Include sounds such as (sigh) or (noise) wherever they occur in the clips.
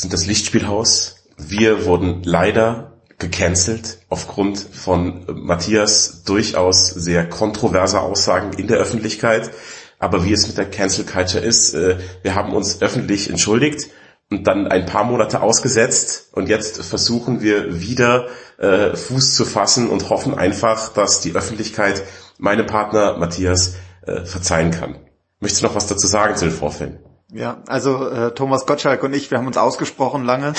sind das Lichtspielhaus. Wir wurden leider gecancelt aufgrund von Matthias durchaus sehr kontroverser Aussagen in der Öffentlichkeit. Aber wie es mit der Cancel Culture ist, äh, wir haben uns öffentlich entschuldigt und dann ein paar Monate ausgesetzt und jetzt versuchen wir wieder äh, Fuß zu fassen und hoffen einfach, dass die Öffentlichkeit meinem Partner Matthias äh, verzeihen kann. Möchtest du noch was dazu sagen zu den Vorfällen? Ja, also äh, Thomas Gottschalk und ich, wir haben uns ausgesprochen lange.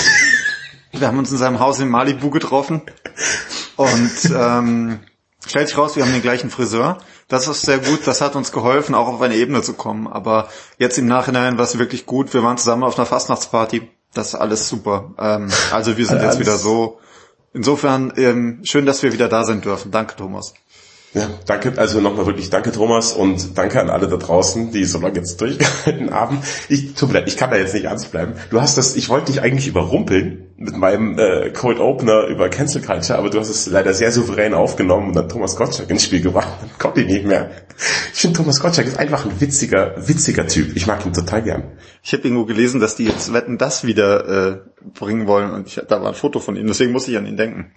wir haben uns in seinem Haus in Malibu getroffen und ähm, stellt sich raus, wir haben den gleichen Friseur. Das ist sehr gut, das hat uns geholfen, auch auf eine Ebene zu kommen. Aber jetzt im Nachhinein war es wirklich gut. Wir waren zusammen auf einer Fastnachtsparty. Das ist alles super. Ähm, also wir sind jetzt wieder so. Insofern ähm, schön, dass wir wieder da sein dürfen. Danke, Thomas. Ja, danke, also nochmal wirklich danke Thomas und danke an alle da draußen, die so lange jetzt durchgehalten (laughs) haben. Ich, tut mir leid, ich kann da jetzt nicht ernst bleiben. Du hast das, ich wollte dich eigentlich überrumpeln mit meinem äh, Cold Opener über Cancel Culture, aber du hast es leider sehr souverän aufgenommen und dann Thomas Gottschalk ins Spiel gebracht. Dann kommt ich nicht mehr. Ich finde Thomas Gottschalk ist einfach ein witziger, witziger Typ. Ich mag ihn total gern. Ich habe irgendwo gelesen, dass die jetzt Wetten das wieder äh, bringen wollen und ich, da war ein Foto von ihm, deswegen muss ich an ihn denken.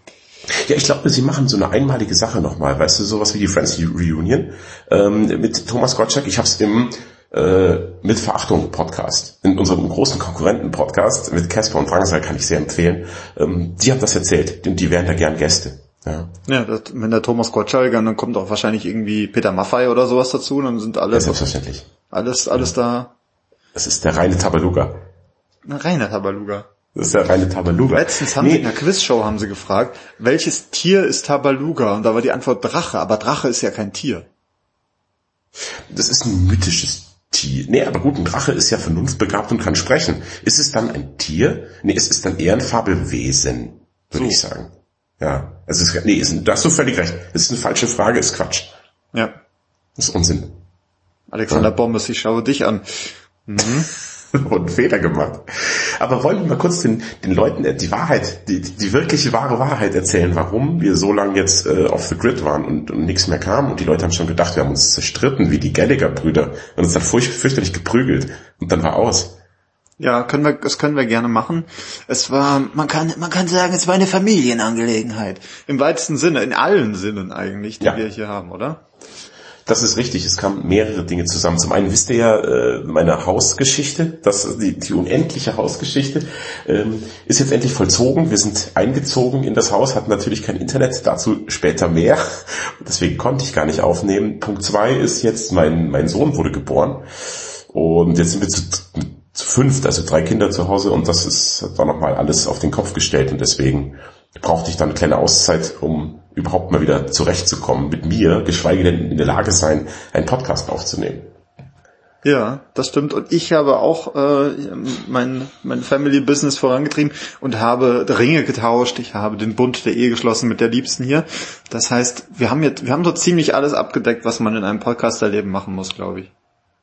Ja, ich glaube, sie machen so eine einmalige Sache nochmal, weißt du, sowas wie die Friends Reunion ähm, mit Thomas Gottschalk. Ich habe es im äh, mit Verachtung Podcast, in unserem großen Konkurrenten Podcast mit Casper und Drangsal kann ich sehr empfehlen. Ähm, die haben das erzählt und die wären da gern Gäste. Ja, ja das, wenn der Thomas Gottschalk, dann kommt auch wahrscheinlich irgendwie Peter Maffei oder sowas dazu, dann sind alle ja, selbstverständlich. alles alles da. Das ist der reine Tabaluga. Ein reiner Tabaluga. Das ist ja reine Tabaluga. Letztens haben nee. sie in einer Quizshow haben sie gefragt, welches Tier ist Tabaluga? Und da war die Antwort Drache, aber Drache ist ja kein Tier. Das ist ein mythisches Tier. Nee, aber gut, ein Drache ist ja vernunftbegabt und kann sprechen. Ist es dann ein Tier? Nee, es ist dann eher ein Fabelwesen, würde so. ich sagen. Ja. Es ist, nee, ist, da hast du völlig recht. Es ist eine falsche Frage, ist Quatsch. Ja. Das ist Unsinn. Alexander ja. Bommes, ich schaue dich an. Mhm. (laughs) und Fehler gemacht. Aber wollen wir mal kurz den, den Leuten die Wahrheit, die, die wirkliche wahre Wahrheit erzählen, warum wir so lange jetzt äh, off the grid waren und, und nichts mehr kam und die Leute haben schon gedacht, wir haben uns zerstritten wie die Gallagher-Brüder und uns dann furcht, fürchterlich geprügelt und dann war aus. Ja, können wir, das können wir gerne machen. Es war, man kann, man kann sagen, es war eine Familienangelegenheit. Im weitesten Sinne, in allen Sinnen eigentlich, die ja. wir hier haben, oder? Das ist richtig, es kamen mehrere Dinge zusammen. Zum einen wisst ihr ja, äh, meine Hausgeschichte, das, die, die unendliche Hausgeschichte, ähm, ist jetzt endlich vollzogen. Wir sind eingezogen in das Haus, hatten natürlich kein Internet, dazu später mehr. Deswegen konnte ich gar nicht aufnehmen. Punkt zwei ist jetzt, mein, mein Sohn wurde geboren. Und jetzt sind wir zu, zu fünft, also drei Kinder zu Hause und das ist, war nochmal alles auf den Kopf gestellt und deswegen brauchte ich dann eine kleine Auszeit, um überhaupt mal wieder zurechtzukommen mit mir, geschweige denn in der Lage sein, einen Podcast aufzunehmen. Ja, das stimmt. Und ich habe auch äh, mein, mein Family Business vorangetrieben und habe Ringe getauscht. Ich habe den Bund der Ehe geschlossen mit der Liebsten hier. Das heißt, wir haben jetzt, wir haben so ziemlich alles abgedeckt, was man in einem Podcast-Erleben machen muss, glaube ich.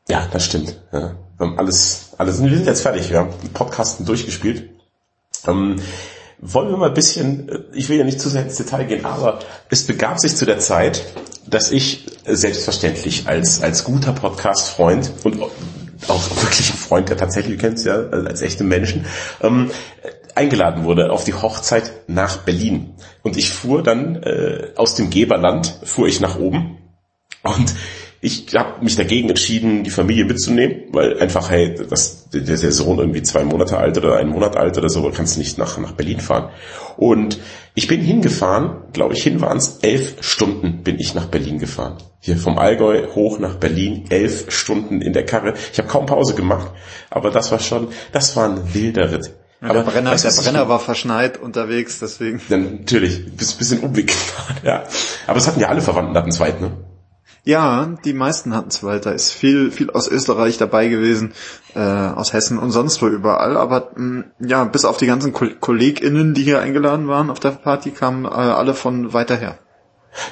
Ja, das stimmt. Ja. Wir haben alles, alles, wir sind jetzt fertig. Wir haben Podcasten durchgespielt. Ähm, wollen wir mal ein bisschen, ich will ja nicht zu sehr ins Detail gehen, aber es begab sich zu der Zeit, dass ich selbstverständlich als, als guter Podcast-Freund und auch wirklich ein Freund, der tatsächlich, du kennst ja, als echte Menschen, ähm, eingeladen wurde auf die Hochzeit nach Berlin. Und ich fuhr dann äh, aus dem Geberland, fuhr ich nach oben und ich habe mich dagegen entschieden, die Familie mitzunehmen, weil einfach, hey, das, der, der Sohn irgendwie zwei Monate alt oder einen Monat alt oder so, kannst nicht nach, nach Berlin fahren. Und ich bin hingefahren, glaube ich, hin waren es elf Stunden bin ich nach Berlin gefahren. Hier vom Allgäu hoch nach Berlin, elf Stunden in der Karre. Ich habe kaum Pause gemacht, aber das war schon, das war ein wilder Ritt. Ja, aber der Brenner, der Brenner war verschneit unterwegs, deswegen. Ja, natürlich, bis bisschen Umweg (laughs) gefahren, ja. Aber es hatten ja alle Verwandten, hatten zweit, ne? Ja, die meisten hatten es, weil da ist viel, viel aus Österreich dabei gewesen, äh, aus Hessen und sonst wo überall. Aber mh, mm, ja, bis auf die ganzen Ko KollegInnen, die hier eingeladen waren auf der Party, kamen äh, alle von weiter her.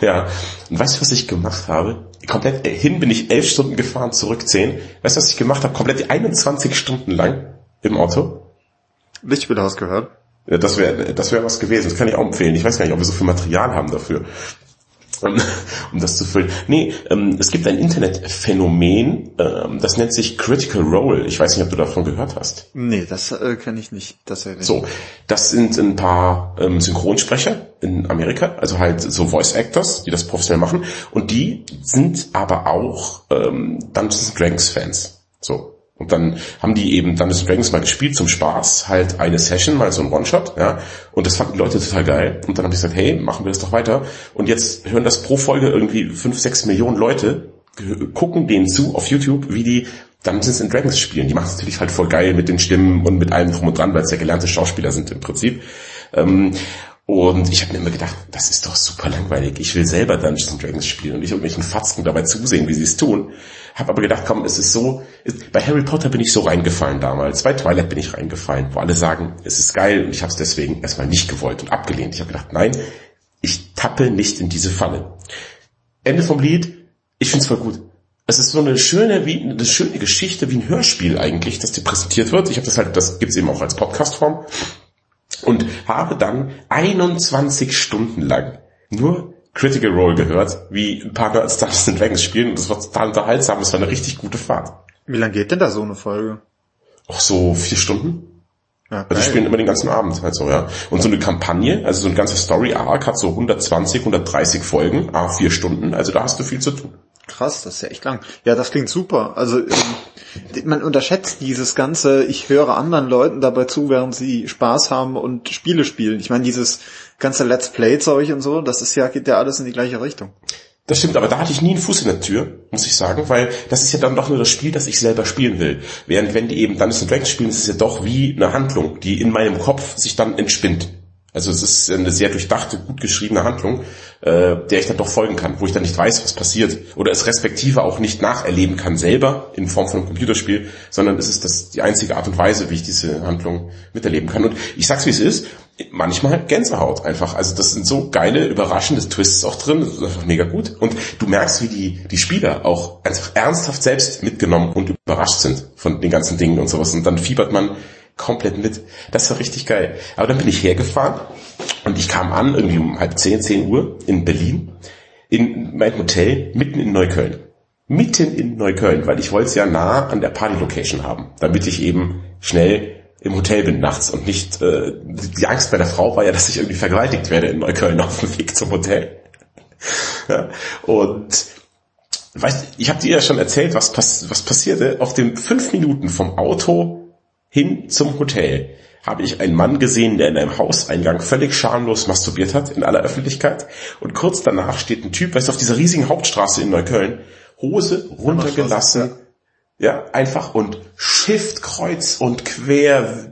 Ja, und weißt du, was ich gemacht habe? Komplett äh, hin bin ich elf Stunden gefahren, zurück zehn. Weißt du, was ich gemacht habe? Komplett 21 Stunden lang im Auto. Lichtspielhaus gehört. Ja, das wäre das wäre was gewesen. Das kann ich auch empfehlen. Ich weiß gar nicht, ob wir so viel Material haben dafür. (laughs) um, das zu füllen. Nee, ähm, es gibt ein Internetphänomen, ähm, das nennt sich Critical Role. Ich weiß nicht, ob du davon gehört hast. Nee, das äh, kenne ich nicht. Das so, das sind ein paar ähm, Synchronsprecher in Amerika, also halt so Voice Actors, die das professionell machen. Und die sind aber auch ähm, Dungeons Dragons Fans. So, und dann haben die eben Dungeons Dragons mal gespielt zum Spaß, halt eine Session, mal so ein One-Shot, ja. Und das fanden die Leute total geil. Und dann haben die gesagt, hey, machen wir das doch weiter. Und jetzt hören das pro Folge irgendwie fünf, sechs Millionen Leute, gucken denen zu auf YouTube, wie die Dungeons and Dragons spielen. Die machen es natürlich halt voll geil mit den Stimmen und mit allem drum und dran, weil es ja gelernte Schauspieler sind im Prinzip. Ähm, und ich habe mir immer gedacht, das ist doch super langweilig. Ich will selber Dungeons Dragons spielen und ich irgendwelchen Fatzken dabei zusehen, wie sie es tun. Habe aber gedacht, komm, es ist so, ist, bei Harry Potter bin ich so reingefallen damals, bei Twilight bin ich reingefallen, wo alle sagen, es ist geil und ich habe es deswegen erstmal nicht gewollt und abgelehnt. Ich habe gedacht, nein, ich tappe nicht in diese Falle. Ende vom Lied, ich find's voll gut. Es ist so eine schöne, wie eine schöne Geschichte, wie ein Hörspiel eigentlich, das dir präsentiert wird. Ich habe das halt, das gibt's eben auch als Podcastform und habe dann 21 Stunden lang nur Critical Role gehört, wie ein paar Nerds Dungeons Dragons spielen und das war total unterhaltsam, es war eine richtig gute Fahrt. Wie lange geht denn da so eine Folge? Auch so vier Stunden. Ja, also spielen immer den ganzen Abend halt so, ja. Und so eine Kampagne, also so ein ganzer Story Arc hat so 120, 130 Folgen, a vier Stunden, also da hast du viel zu tun. Krass, das ist ja echt lang. Ja, das klingt super. Also ähm, man unterschätzt dieses ganze, ich höre anderen Leuten dabei zu, während sie Spaß haben und Spiele spielen. Ich meine, dieses ganze Let's Play-Zeug und so, das ist ja, geht ja alles in die gleiche Richtung. Das stimmt, aber da hatte ich nie einen Fuß in der Tür, muss ich sagen, weil das ist ja dann doch nur das Spiel, das ich selber spielen will. Während wenn die eben Dungeons Dragons spielen, ist es ja doch wie eine Handlung, die in meinem Kopf sich dann entspinnt. Also es ist eine sehr durchdachte, gut geschriebene Handlung, äh, der ich dann doch folgen kann, wo ich dann nicht weiß, was passiert. Oder es respektive auch nicht nacherleben kann selber in Form von einem Computerspiel, sondern es ist das die einzige Art und Weise, wie ich diese Handlung miterleben kann. Und ich sag's wie es ist, manchmal Gänsehaut einfach. Also das sind so geile, überraschende Twists auch drin, das ist einfach mega gut. Und du merkst, wie die, die Spieler auch einfach ernsthaft selbst mitgenommen und überrascht sind von den ganzen Dingen und sowas. Und dann fiebert man komplett mit. Das war richtig geil. Aber dann bin ich hergefahren und ich kam an, irgendwie um halb zehn, zehn Uhr in Berlin, in mein Hotel mitten in Neukölln. Mitten in Neukölln, weil ich wollte es ja nah an der Party-Location haben, damit ich eben schnell im Hotel bin nachts und nicht, äh, die Angst bei der Frau war ja, dass ich irgendwie vergewaltigt werde in Neukölln auf dem Weg zum Hotel. ja, und weißt, ich habe dir ja schon erzählt, was, pass was passierte. Auf den fünf Minuten vom Auto hin zum Hotel habe ich einen Mann gesehen, der in einem Hauseingang völlig schamlos masturbiert hat in aller Öffentlichkeit. Und kurz danach steht ein Typ, weißt du, auf dieser riesigen Hauptstraße in Neukölln, Hose runtergelassen, ja, einfach und Shift kreuz und quer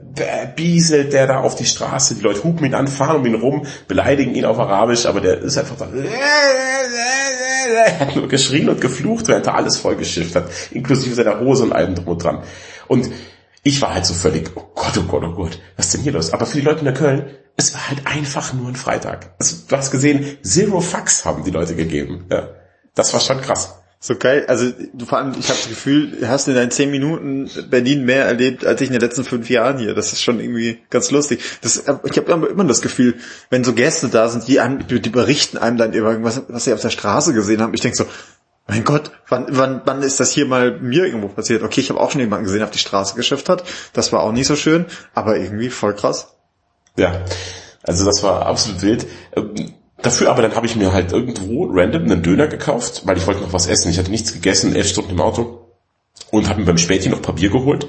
bieselt der da auf die Straße. Die Leute hupen ihn an, fahren um ihn rum, beleidigen ihn auf Arabisch, aber der ist einfach da. Er hat nur geschrien und geflucht, während er alles vollgeschifft hat, inklusive seiner Hose und allem drum und dran. Und ich war halt so völlig, oh Gott, oh Gott, oh Gott, was ist denn hier los? Aber für die Leute in der Köln, es war halt einfach nur ein Freitag. Also, du hast gesehen, zero Fucks haben die Leute gegeben. Ja, das war schon krass. So geil, also du vor allem, ich habe das Gefühl, du hast in deinen zehn Minuten Berlin mehr erlebt als ich in den letzten fünf Jahren hier. Das ist schon irgendwie ganz lustig. Das, ich habe immer das Gefühl, wenn so Gäste da sind, die, einem, die berichten einem dann irgendwas, was sie auf der Straße gesehen haben. Ich denk so, mein Gott, wann, wann, wann ist das hier mal mir irgendwo passiert? Okay, ich habe auch schon jemanden gesehen, auf die Straße geschifft hat. Das war auch nicht so schön, aber irgendwie voll krass. Ja, also das war absolut wild. Dafür aber dann habe ich mir halt irgendwo random einen Döner gekauft, weil ich wollte noch was essen. Ich hatte nichts gegessen, elf Stunden im Auto und habe mir beim Späti noch Papier geholt.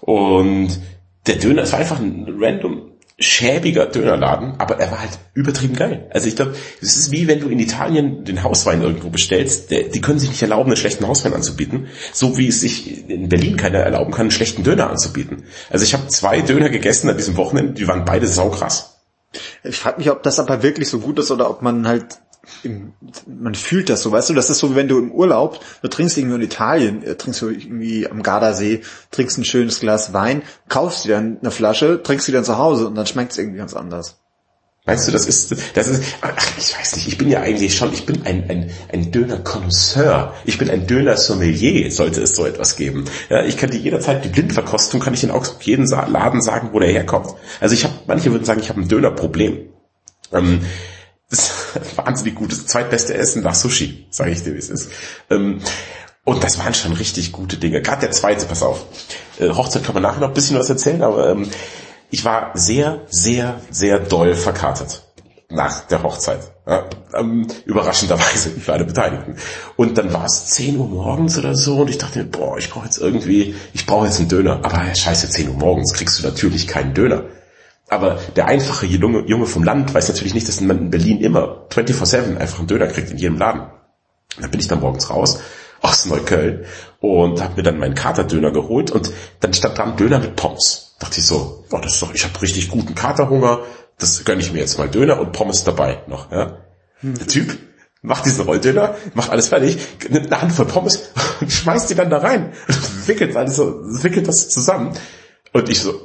Und der Döner, es war einfach ein random schäbiger Dönerladen, aber er war halt übertrieben geil. Also ich glaube, es ist wie wenn du in Italien den Hauswein irgendwo bestellst, der, die können sich nicht erlauben, einen schlechten Hauswein anzubieten, so wie es sich in Berlin keiner erlauben kann, einen schlechten Döner anzubieten. Also ich habe zwei Döner gegessen an diesem Wochenende, die waren beide saukrass. Ich frage mich, ob das aber wirklich so gut ist oder ob man halt im, man fühlt das so, weißt du, das ist so, wenn du im Urlaub, du trinkst irgendwie in Italien, äh, trinkst du irgendwie am Gardasee, trinkst ein schönes Glas Wein, kaufst dir dann eine Flasche, trinkst sie dann zu Hause und dann schmeckt es irgendwie ganz anders. Meinst du, das ist, das ist, ach, ich weiß nicht, ich bin ja eigentlich schon, ich bin ein, ein, ein Döner-Connoisseur. Ich bin ein Döner-Sommelier, sollte es so etwas geben. Ja, ich kann dir jederzeit die Blindverkostung, kann ich in Augsburg jeden Laden sagen, wo der herkommt. Also ich habe, manche würden sagen, ich habe ein Dönerproblem. Ähm, Das ist wahnsinnig gut. Das zweitbeste Essen nach Sushi, sage ich dir, wie es ist. Ähm, und das waren schon richtig gute Dinge. Gerade der zweite, pass auf. Äh, Hochzeit kann man nachher noch ein bisschen was erzählen, aber ähm, ich war sehr, sehr, sehr doll verkartet nach der Hochzeit. Ja, ähm, überraschenderweise für alle Beteiligten. Und dann war es 10 Uhr morgens oder so und ich dachte mir, boah, ich brauche jetzt irgendwie, ich brauche jetzt einen Döner. Aber scheiße, 10 Uhr morgens kriegst du natürlich keinen Döner. Aber der einfache Junge, Junge vom Land weiß natürlich nicht, dass man in Berlin immer 24-7 einfach einen Döner kriegt in jedem Laden. dann bin ich dann morgens raus aus Neukölln und habe mir dann meinen Katerdöner geholt und dann stand da ein Döner mit Pommes. Dachte ich so, oh, das ist doch, ich habe richtig guten Katerhunger, das gönne ich mir jetzt mal Döner und Pommes dabei noch. Ja. Der Typ macht diesen Rolldöner, macht alles fertig, nimmt eine Handvoll Pommes (laughs) und schmeißt die dann da rein und (laughs) wickelt, alles so, wickelt das zusammen. Und ich so,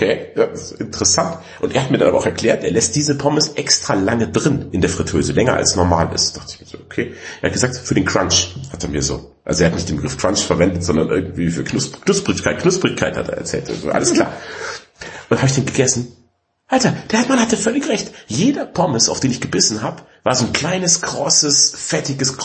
okay, das ist interessant. Und er hat mir dann aber auch erklärt, er lässt diese Pommes extra lange drin in der Fritteuse, länger als normal ist. Da dachte ich mir so, okay. Er hat gesagt, für den Crunch hat er mir so. Also er hat nicht den Begriff Crunch verwendet, sondern irgendwie für Knusp Knusprigkeit. Knusprigkeit hat er erzählt. Also alles klar. Und habe ich den gegessen. Alter, der Mann hatte völlig recht. Jeder Pommes, auf den ich gebissen habe, war so ein kleines, krosses, fettiges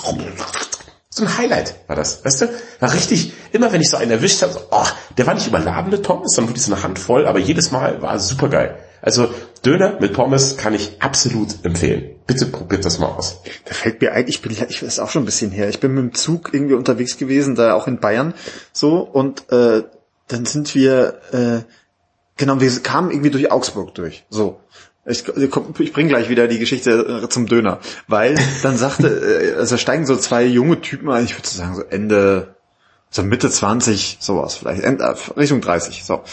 so ein Highlight war das, weißt du? War richtig, immer wenn ich so einen erwischt habe, so, oh, der war nicht überladen mit Pommes, sondern wirklich so eine Handvoll, aber jedes Mal war super geil. Also Döner mit Pommes kann ich absolut empfehlen. Bitte probiert das mal aus. Da fällt mir ein, ich bin, ich ist auch schon ein bisschen her. Ich bin mit dem Zug irgendwie unterwegs gewesen, da auch in Bayern, so und äh, dann sind wir, äh, genau, wir kamen irgendwie durch Augsburg durch, so ich, ich bringe gleich wieder die Geschichte äh, zum Döner, weil dann sagte, (laughs) äh, also steigen so zwei junge Typen ein, ich würde sagen so Ende, so Mitte 20, sowas vielleicht, äh, Richtung 30, so.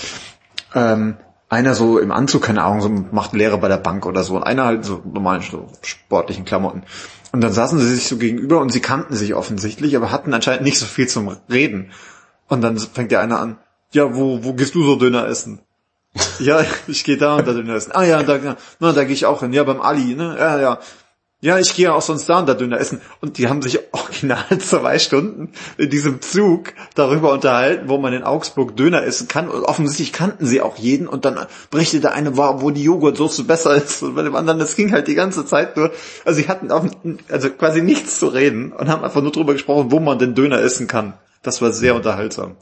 Ähm, einer so im Anzug, keine Ahnung, so macht Lehre bei der Bank oder so, und einer halt so normalen so sportlichen Klamotten. Und dann saßen sie sich so gegenüber und sie kannten sich offensichtlich, aber hatten anscheinend nicht so viel zum Reden. Und dann fängt der eine an, ja, wo, wo gehst du so Döner essen? (laughs) ja, ich gehe da und da Döner essen. Ah ja, da, na, da gehe ich auch hin. Ja, beim Ali, ne? Ja, ja. Ja, ich gehe auch sonst da und da Döner essen. Und die haben sich (laughs) original zwei Stunden in diesem Zug darüber unterhalten, wo man in Augsburg Döner essen kann. Und offensichtlich kannten sie auch jeden. Und dann berichtete eine, wo die Joghurtsoße besser ist. Und bei dem anderen, das ging halt die ganze Zeit nur. Also sie hatten also quasi nichts zu reden und haben einfach nur darüber gesprochen, wo man denn Döner essen kann. Das war sehr unterhaltsam.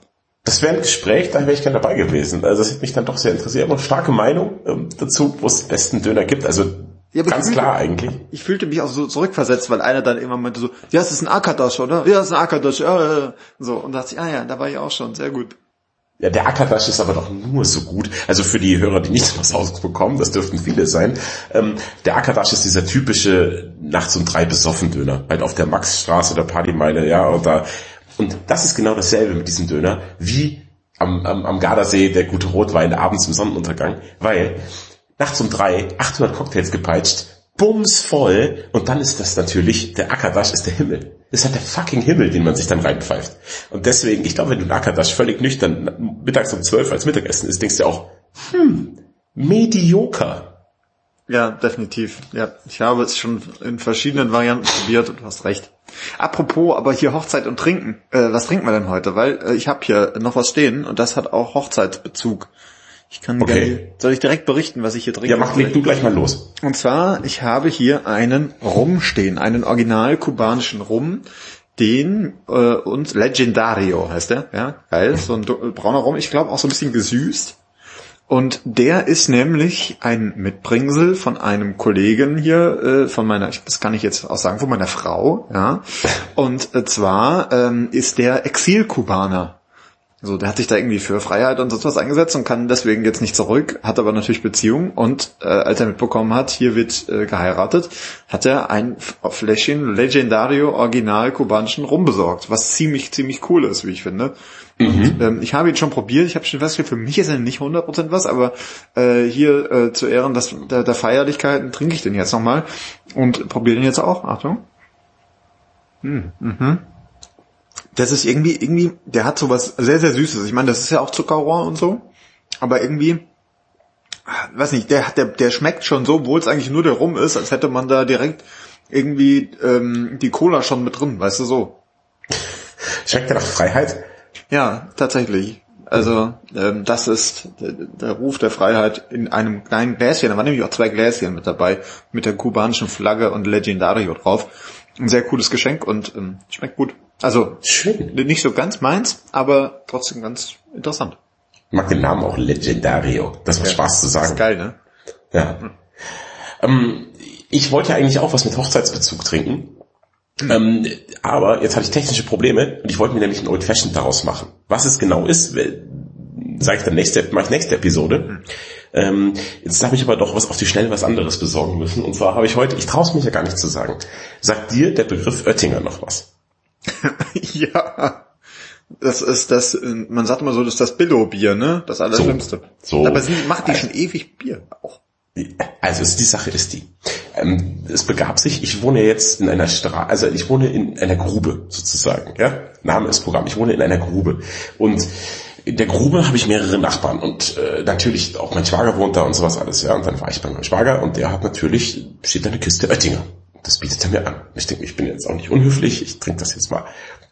Das wäre ein Gespräch, da wäre ich gerne dabei gewesen. Also das hat mich dann doch sehr interessiert. Ich habe eine starke Meinung ähm, dazu, wo es den besten Döner gibt. Also ja, ganz fühlte, klar eigentlich. Ich fühlte mich auch so zurückversetzt, weil einer dann immer meinte so, ja, es ist ein Akadash, oder? Ja, es ist ein Akadash. Ja, so und da dachte ich, ah ja, da war ich auch schon, sehr gut. Ja, der Akadash ist aber doch nur so gut. Also für die Hörer, die nicht was ausbekommen, das dürften viele sein. Ähm, der Akadash ist dieser typische nachts um drei besoffen Döner, halt auf der Maxstraße der Partymeile, ja, und da und das ist genau dasselbe mit diesem Döner, wie am, am, am Gardasee der gute Rotwein abends im Sonnenuntergang, weil nachts um drei 800 Cocktails gepeitscht, bums voll und dann ist das natürlich, der Akadash ist der Himmel. Das ist halt der fucking Himmel, den man sich dann reinpfeift. Und deswegen, ich glaube, wenn du einen Akadash völlig nüchtern mittags um zwölf als Mittagessen isst, denkst du auch, hm, medioker. Ja, definitiv. Ja, ich habe es schon in verschiedenen Varianten probiert und du hast recht. Apropos, aber hier Hochzeit und Trinken. Äh, was trinken wir denn heute? Weil äh, ich habe hier noch was stehen und das hat auch Hochzeitsbezug. Ich kann okay. gerne, soll ich direkt berichten, was ich hier trinke? Ja, mach, leg du gleich mal los. Und zwar, ich habe hier einen Rum stehen, einen original kubanischen Rum, den äh, uns Legendario heißt der, ja, geil, so ein brauner Rum, ich glaube auch so ein bisschen gesüßt. Und der ist nämlich ein Mitbringsel von einem Kollegen hier, äh, von meiner, das kann ich jetzt auch sagen, von meiner Frau, ja. Und äh, zwar ähm, ist der Exilkubaner. So, der hat sich da irgendwie für Freiheit und sonst was eingesetzt und kann deswegen jetzt nicht zurück, hat aber natürlich Beziehung und äh, als er mitbekommen hat, hier wird äh, geheiratet, hat er ein Fläschchen Legendario Original kubanischen Rum besorgt, was ziemlich, ziemlich cool ist, wie ich finde. Mhm. Und, ähm, ich habe ihn schon probiert, ich habe schon festgestellt, für mich ist er nicht 100% was, aber äh, hier äh, zu Ehren des, der, der Feierlichkeiten trinke ich den jetzt nochmal und probiere den jetzt auch. Achtung. Hm, mhm das ist irgendwie, irgendwie, der hat sowas sehr, sehr Süßes. Ich meine, das ist ja auch Zuckerrohr und so. Aber irgendwie, weiß nicht, der, der, der schmeckt schon so, obwohl es eigentlich nur der Rum ist, als hätte man da direkt irgendwie ähm, die Cola schon mit drin, weißt du so. Schmeckt der nach Freiheit? Ja, tatsächlich. Also ähm, das ist der, der Ruf der Freiheit in einem kleinen Gläschen. Da waren nämlich auch zwei Gläschen mit dabei, mit der kubanischen Flagge und Legendario drauf. Ein sehr cooles Geschenk und ähm, schmeckt gut. Also Schön. nicht so ganz meins, aber trotzdem ganz interessant. Ich mag den Namen auch Legendario. Das macht Spaß zu Ist sagen. geil, ne? Ja. Ähm, ich wollte ja eigentlich auch was mit Hochzeitsbezug trinken. Ähm, aber jetzt hatte ich technische Probleme und ich wollte mir nämlich ein Old Fashioned daraus machen. Was es genau ist, sage ich dann nächste, mache ich nächste Episode. Ähm, jetzt habe ich aber doch was auf die Schnelle was anderes besorgen müssen. Und zwar habe ich heute, ich traue es mich ja gar nicht zu sagen, sagt dir der Begriff Oettinger noch was? (laughs) ja. Das ist das, man sagt immer so, das ist das Billo-Bier, ne? Das Allerschlimmste. So. Aber sie macht die schon ewig Bier auch. Also es, die Sache ist die. Ähm, es begab sich, ich wohne jetzt in einer Straße, also ich wohne in einer Grube sozusagen. Ja? Name ist Programm, ich wohne in einer Grube. Und in der Grube habe ich mehrere Nachbarn und äh, natürlich auch mein Schwager wohnt da und sowas alles. Ja? Und dann war ich bei meinem Schwager und der hat natürlich, steht da eine Kiste Oettinger. Das bietet er mir an. Ich denke, ich bin jetzt auch nicht unhöflich, ich trinke das jetzt mal.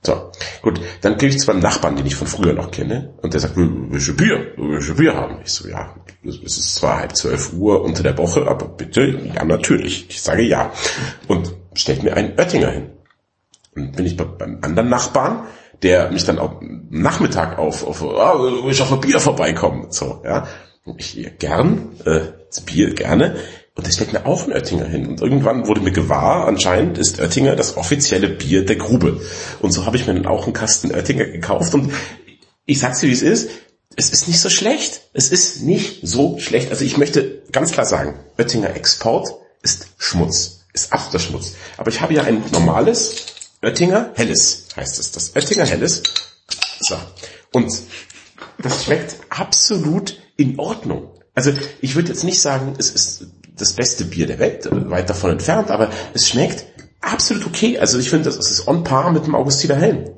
So, gut, dann gehe ich zu meinem Nachbarn, den ich von früher noch kenne, und der sagt, willst du Bier? Willst du Bier haben? Ich so, ja, es ist zwar halb zwölf Uhr unter der Woche, aber bitte, ja, natürlich. Ich sage ja. Und stellt mir einen Oettinger hin. Und bin ich bei, beim anderen Nachbarn, der mich dann auch Nachmittag auf, auf, ah, will ich auf ein Bier vorbeikommen, so, ja. Ich gern, äh, Bier gerne. Und der stellt mir auch einen Oettinger hin. Und irgendwann wurde mir gewahr, anscheinend ist Oettinger das offizielle Bier der Grube. Und so habe ich mir dann auch einen Kasten Oettinger gekauft. Und ich sag's dir, wie es ist. Es ist nicht so schlecht. Es ist nicht so schlecht. Also ich möchte ganz klar sagen, Oettinger Export ist Schmutz. Ist absoluter Schmutz. Aber ich habe ja ein normales Oettinger Helles, heißt es. Das Oettinger Helles. So. Und das schmeckt absolut in Ordnung. Also ich würde jetzt nicht sagen, es ist das beste Bier der Welt, äh, weit davon entfernt, aber es schmeckt absolut okay. Also ich finde, das ist on par mit dem Augustiner Helm.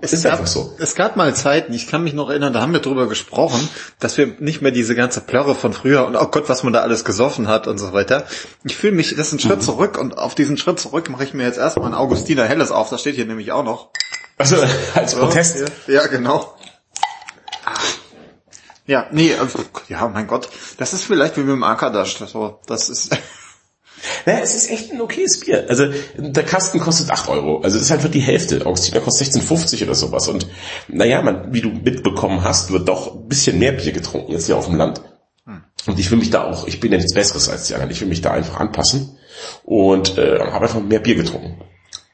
Es ist gab, einfach so. Es gab mal Zeiten, ich kann mich noch erinnern, da haben wir drüber gesprochen, dass wir nicht mehr diese ganze Plörre von früher und oh Gott, was man da alles gesoffen hat und so weiter. Ich fühle mich, das ist ein Schritt zurück und auf diesen Schritt zurück mache ich mir jetzt erstmal ein Augustiner Helles auf, das steht hier nämlich auch noch. Also als Protest. Ja, ja genau. Ja, nee, also, ja, mein Gott, das ist vielleicht wie mit dem Akadash, das, so, das ist, (laughs) Naja, es ist echt ein okayes Bier. Also der Kasten kostet 8 Euro. Also es ist einfach die Hälfte. Augustiner kostet 16,50 oder sowas. Und naja, man, wie du mitbekommen hast, wird doch ein bisschen mehr Bier getrunken jetzt hier auf dem Land. Und ich will mich da auch, ich bin ja nichts Besseres als die anderen, ich will mich da einfach anpassen und äh, habe einfach mehr Bier getrunken.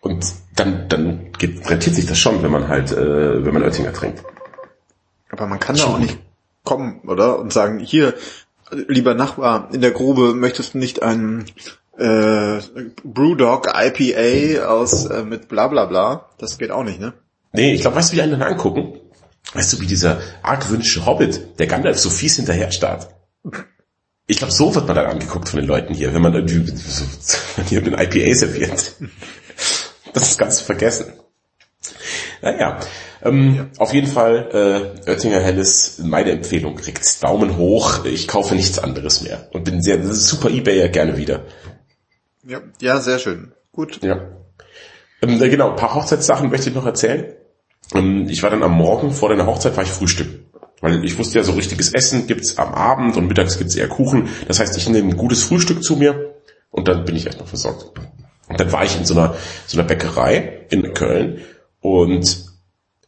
Und dann, dann geht, rentiert sich das schon, wenn man halt, äh, wenn man Oettinger trinkt. aber man kann da auch nicht kommen, oder? Und sagen, hier, lieber Nachbar, in der Grube möchtest du nicht einen äh, Brewdog IPA aus äh, mit bla bla bla? Das geht auch nicht, ne? Nee, ich glaube, weißt du, wie einen dann angucken? Weißt du, wie dieser argwöhnische Hobbit, der Gandalf so fies hinterher starrt? Ich glaube, so wird man dann angeguckt von den Leuten hier, wenn man irgendwie so, (laughs) hier den IPA serviert. Das ist ganz vergessen. Naja, ähm, auf jeden Fall äh, Oettinger Helles, meine Empfehlung, kriegt Daumen hoch. Ich kaufe nichts anderes mehr und bin sehr das ist super Ebayer gerne wieder. Ja, ja, sehr schön. Gut. Ja. Ähm, äh, genau, ein paar Hochzeitssachen möchte ich noch erzählen. Ähm, ich war dann am Morgen vor deiner Hochzeit war ich frühstücken. Weil ich wusste ja, so richtiges Essen gibt's am Abend und mittags gibt's eher Kuchen. Das heißt, ich nehme ein gutes Frühstück zu mir und dann bin ich erstmal versorgt. Und dann war ich in so einer, so einer Bäckerei in Köln und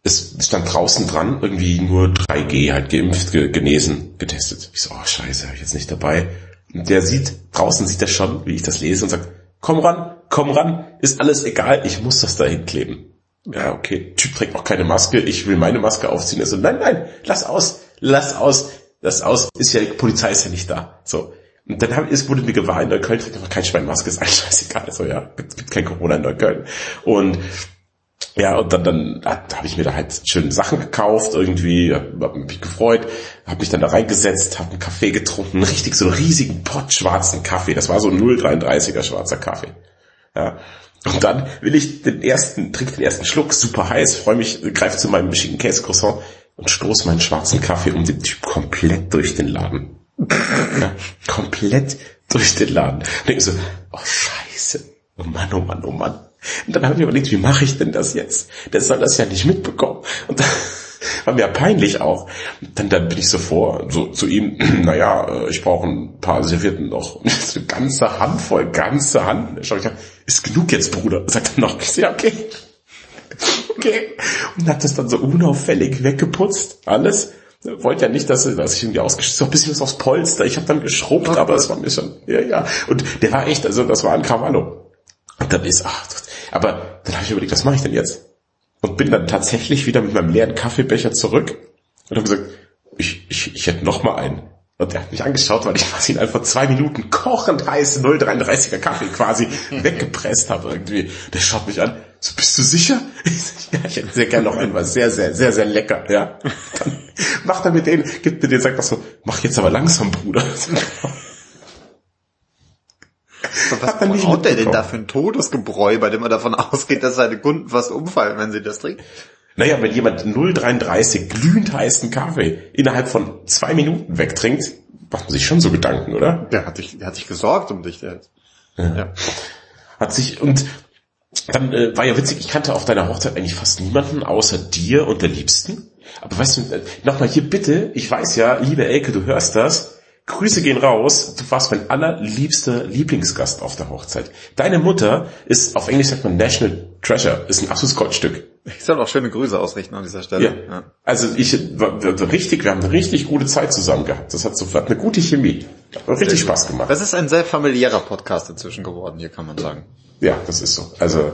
es stand draußen dran, irgendwie nur 3G, halt geimpft, ge genesen, getestet. Ich so, oh scheiße, hab ich jetzt nicht dabei. Und der sieht, draußen sieht er schon, wie ich das lese und sagt, komm ran, komm ran, ist alles egal, ich muss das da hinkleben. Ja, okay, Typ trägt noch keine Maske, ich will meine Maske aufziehen. Er so, nein, nein, lass aus, lass aus, lass aus, ist ja, die Polizei ist ja nicht da. So. Und dann hab, ist, wurde mir gewahr, in Neukölln trägt einfach kein Schwein Maske, ist alles scheißegal. So, ja, gibt, gibt kein Corona in Neukölln. Und ja, und dann, dann da habe ich mir da halt schöne Sachen gekauft, irgendwie, hab mich gefreut, habe mich dann da reingesetzt, habe einen Kaffee getrunken, richtig so einen riesigen Pott schwarzen Kaffee. Das war so ein 0,33er schwarzer Kaffee. Ja. Und dann will ich den ersten, trink den ersten Schluck, super heiß, freue mich, greife zu meinem schicken Käsecroissant und stoß meinen schwarzen Kaffee um den Typ komplett durch den Laden. Ja, komplett durch den Laden. Und denke so, oh scheiße, oh Mann, oh Mann, oh Mann. Und dann habe ich mir überlegt, wie mache ich denn das jetzt? Der soll das ja nicht mitbekommen. Und dann, (laughs) war mir peinlich auch. Dann, dann bin ich so vor, so zu ihm, (clears throat) naja, äh, ich brauche ein paar Servietten noch. (laughs) So eine ganze Handvoll, ganze Hand. Schau ich an, ist genug jetzt, Bruder. Sagt er noch. Ich sag, okay. (laughs) Okay. Und hat das dann so unauffällig weggeputzt, alles. Wollte ja nicht, dass, dass ich irgendwie ausgeschützt so ein bisschen was aufs Polster. Ich habe dann geschrubbt, aber es war mir schon, ja, ja. Und der war echt, also das war ein Cavallo. Und dann ist, ach, aber dann habe ich überlegt, was mache ich denn jetzt? Und bin dann tatsächlich wieder mit meinem leeren Kaffeebecher zurück und habe gesagt, ich, ich, ich hätte noch mal einen. Und er hat mich angeschaut, weil ich (laughs) quasi in einfach zwei Minuten kochend heiße 0,33er Kaffee quasi (laughs) weggepresst habe irgendwie. Der schaut mich an, so bist du sicher? (laughs) Ich, ja, ich hätte sehr gerne noch einen, war sehr, sehr, sehr, sehr lecker, ja. Dann macht er mit denen, gibt mir den, sagt auch so, mach jetzt aber langsam, Bruder. Was braucht der denn da für ein Todesgebräu, bei dem man davon (laughs) ausgeht, dass seine Kunden fast umfallen, wenn sie das trinken? Naja, wenn jemand 0,33 glühend heißen Kaffee innerhalb von zwei Minuten wegtrinkt, macht man sich schon so Gedanken, oder? Der hat sich, der hat sich gesorgt um dich, der ja. ja. Hat sich, und dann äh, war ja witzig, ich kannte auf deiner Hochzeit eigentlich fast niemanden außer dir und der Liebsten. Aber weißt du, äh, nochmal hier bitte, ich weiß ja, liebe Elke, du hörst das, Grüße gehen raus. Du warst mein allerliebster Lieblingsgast auf der Hochzeit. Deine Mutter ist, auf Englisch sagt man National Treasure, ist ein absolutes Goldstück. Ich soll auch schöne Grüße ausrichten an dieser Stelle. Ja. ja. Also ich, war, richtig, wir haben eine richtig gute Zeit zusammen gehabt. Das hat sofort eine gute Chemie. Hat richtig Spaß gemacht. Das ist ein sehr familiärer Podcast inzwischen geworden, hier kann man sagen. Ja, das ist so. Also,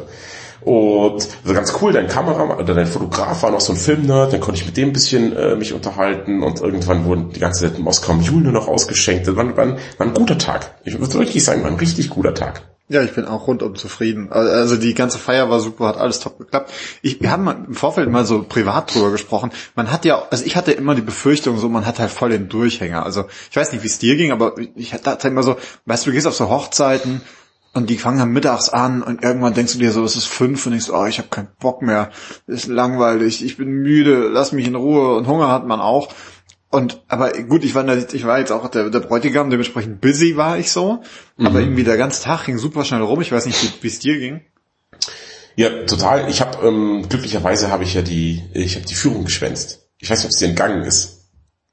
und also ganz cool, dein Kameramann oder dein Fotograf war noch so ein Filmnerd, dann konnte ich mit dem ein bisschen äh, mich unterhalten und irgendwann wurden die ganze Zeit Moskau Mule nur noch ausgeschenkt. Das war, war, ein, war ein guter Tag. Ich würde wirklich sagen, war ein richtig guter Tag. Ja, ich bin auch rundum zufrieden. Also die ganze Feier war super, hat alles top geklappt. Ich, wir haben im Vorfeld mal so privat drüber gesprochen. Man hat ja, also ich hatte immer die Befürchtung, so man hat halt voll den Durchhänger. Also ich weiß nicht, wie es dir ging, aber ich hatte immer so, weißt du, du gehst auf so Hochzeiten und die fangen dann mittags an und irgendwann denkst du dir so, es ist fünf und denkst, oh, ich habe keinen Bock mehr, ist langweilig, ich bin müde, lass mich in Ruhe und Hunger hat man auch. Und aber gut, ich war, ich war jetzt auch der, der Bräutigam, dementsprechend busy war ich so. Mhm. Aber irgendwie der ganze Tag ging super schnell rum. Ich weiß nicht, wie es dir ging. Ja, total. Ich habe ähm, glücklicherweise habe ich ja die, ich habe die Führung geschwänzt. Ich weiß nicht, ob es dir entgangen ist.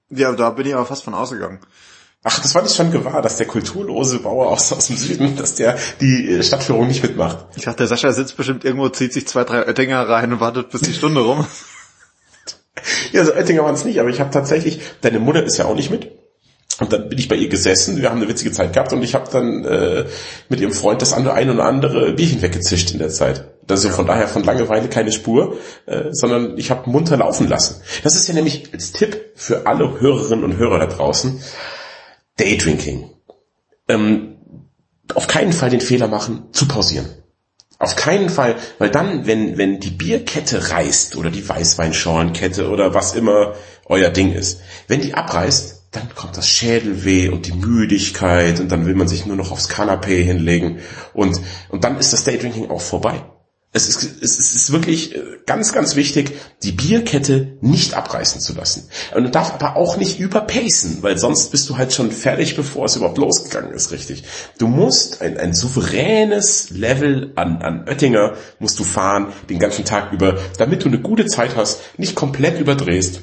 Ja, da bin ich aber fast von ausgegangen. Ach, das war nicht schon gewahr, dass der kulturlose Bauer aus, aus dem Süden, dass der die äh, Stadtführung nicht mitmacht. Ich dachte, der Sascha sitzt bestimmt irgendwo, zieht sich zwei, drei Oettinger rein und wartet bis die Stunde rum. (laughs) ja, so Oettinger waren es nicht, aber ich habe tatsächlich, deine Mutter ist ja auch nicht mit. Und dann bin ich bei ihr gesessen, wir haben eine witzige Zeit gehabt und ich habe dann äh, mit ihrem Freund das andere ein oder andere Bierchen weggezischt in der Zeit. Also von daher von Langeweile keine Spur, äh, sondern ich habe munter laufen lassen. Das ist ja nämlich als Tipp für alle Hörerinnen und Hörer da draußen. Daydrinking. Ähm, auf keinen Fall den Fehler machen, zu pausieren. Auf keinen Fall, weil dann, wenn, wenn die Bierkette reißt oder die Weißweinschorlenkette oder was immer euer Ding ist, wenn die abreißt, dann kommt das Schädelweh und die Müdigkeit und dann will man sich nur noch aufs Kanapee hinlegen und, und dann ist das Daydrinking auch vorbei. Es ist, es ist wirklich äh, ganz, ganz wichtig, die Bierkette nicht abreißen zu lassen. Und du darfst aber auch nicht überpacen, weil sonst bist du halt schon fertig, bevor es überhaupt losgegangen ist, richtig. Du musst ein, ein souveränes Level an, an Oettinger musst du fahren, den ganzen Tag über, damit du eine gute Zeit hast, nicht komplett überdrehst,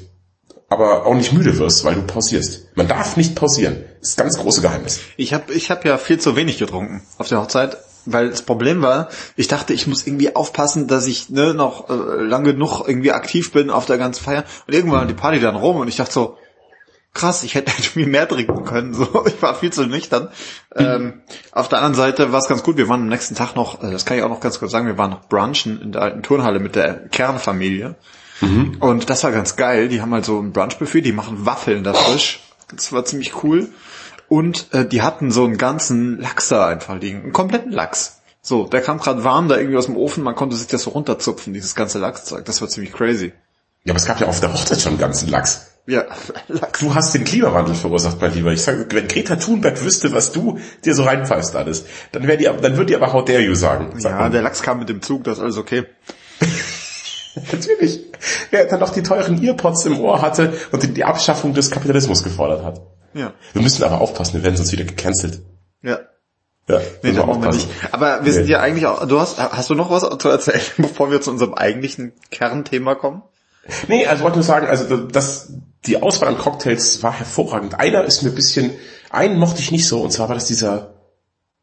aber auch nicht müde wirst, weil du pausierst. Man darf nicht pausieren. Das ist ganz große Geheimnis. Ich habe ich hab ja viel zu wenig getrunken auf der Hochzeit weil das Problem war, ich dachte, ich muss irgendwie aufpassen, dass ich ne, noch äh, lange genug irgendwie aktiv bin auf der ganzen Feier. Und irgendwann war die Party dann rum und ich dachte so, krass, ich hätte (laughs) viel mehr trinken können. So, (laughs) ich war viel zu nüchtern. Ähm, auf der anderen Seite war es ganz gut. Wir waren am nächsten Tag noch, äh, das kann ich auch noch ganz kurz sagen, wir waren noch brunchen in der alten Turnhalle mit der Kernfamilie. Mhm. Und das war ganz geil. Die haben halt so ein Brunchbuffet, die machen Waffeln da frisch. Das war ziemlich cool. Und äh, die hatten so einen ganzen Lachs da einfach liegen. Einen kompletten Lachs. So, der kam gerade warm da irgendwie aus dem Ofen, man konnte sich das so runterzupfen, dieses ganze Lachszeug. Das war ziemlich crazy. Ja, aber es gab ja auf der Hochzeit schon einen ganzen Lachs. Ja, (laughs) Lachs. Du hast den Klimawandel verursacht, mein Lieber. Ich sage, wenn Greta Thunberg wüsste, was du dir so reinpfeifst alles, dann wäre die, dann würde die aber How dare you sagen. Ja, man. der Lachs kam mit dem Zug, das ist alles okay. (laughs) Natürlich. Wer dann noch die teuren Earpods im Ohr hatte und die Abschaffung des Kapitalismus gefordert hat. Ja. Wir müssen aber aufpassen, wir werden sonst wieder gecancelt. Ja. Ja, nee, da machen wir nicht. Aber wir nee. sind ja eigentlich auch, du hast, hast du noch was zu erzählen, (laughs) bevor wir zu unserem eigentlichen Kernthema kommen? Nee, also wollte nur sagen, also das, die Auswahl an Cocktails war hervorragend. Einer ist mir ein bisschen, einen mochte ich nicht so, und zwar war das dieser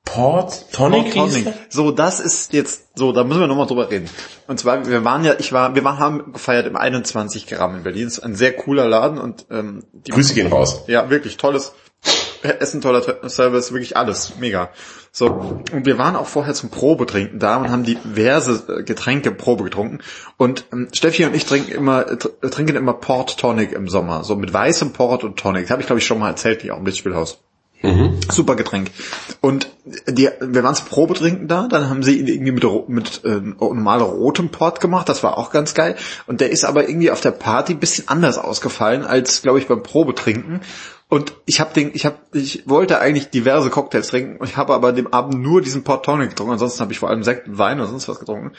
Port Tonic. Port Tonic. So, das ist jetzt, so, da müssen wir nochmal drüber reden. Und zwar, wir waren ja, ich war, wir waren, haben gefeiert im 21 Gramm in Berlin. Das ist ein sehr cooler Laden und ähm, die Grüße gehen raus. Ja, wirklich tolles Essen, toller Service, wirklich alles, mega. So, und wir waren auch vorher zum Probetrinken da und haben diverse äh, Getränke Probe getrunken. Und ähm, Steffi und ich trinken immer, äh, trinken immer Port Tonic im Sommer, so mit weißem Port und Tonic. Das habe ich, glaube ich, schon mal erzählt, hier auch im Lichtspielhaus. Mhm. Super Getränk. Und die, wir waren zum Probetrinken da, dann haben sie ihn irgendwie mit, mit äh, normaler rotem Port gemacht, das war auch ganz geil. Und der ist aber irgendwie auf der Party bisschen anders ausgefallen als, glaube ich, beim Probetrinken. Und ich habe den, ich habe, ich wollte eigentlich diverse Cocktails trinken. Ich habe aber an dem Abend nur diesen Port Tonic getrunken. Ansonsten habe ich vor allem Sekt, Wein oder sonst was getrunken.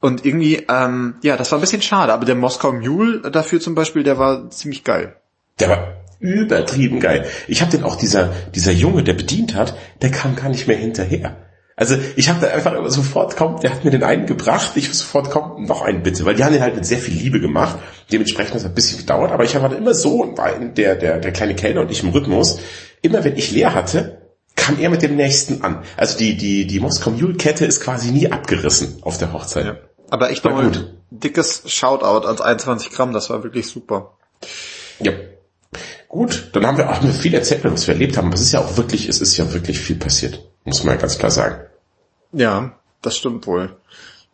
Und irgendwie, ähm, ja, das war ein bisschen schade. Aber der Moskau Mule dafür zum Beispiel, der war ziemlich geil. Der war übertrieben geil. Ich habe den auch dieser dieser Junge, der bedient hat, der kam gar nicht mehr hinterher. Also ich habe da einfach sofort, komm, der hat mir den einen gebracht, ich sofort, komm, noch einen bitte, weil die haben den halt mit sehr viel Liebe gemacht. Dementsprechend hat es ein bisschen gedauert, aber ich habe halt immer so, der, der, der kleine Kellner und ich im Rhythmus, immer wenn ich leer hatte, kam er mit dem nächsten an. Also die, die, die Moskau Mule Kette ist quasi nie abgerissen auf der Hochzeit. Ja. Aber echt nochmal gut. dickes Shoutout als 21 Gramm, das war wirklich super. Ja. Gut, dann haben wir auch viel erzählt, was wir erlebt haben. Aber es ist ja auch wirklich, es ist ja wirklich viel passiert. Muss man ja ganz klar sagen. Ja, das stimmt wohl.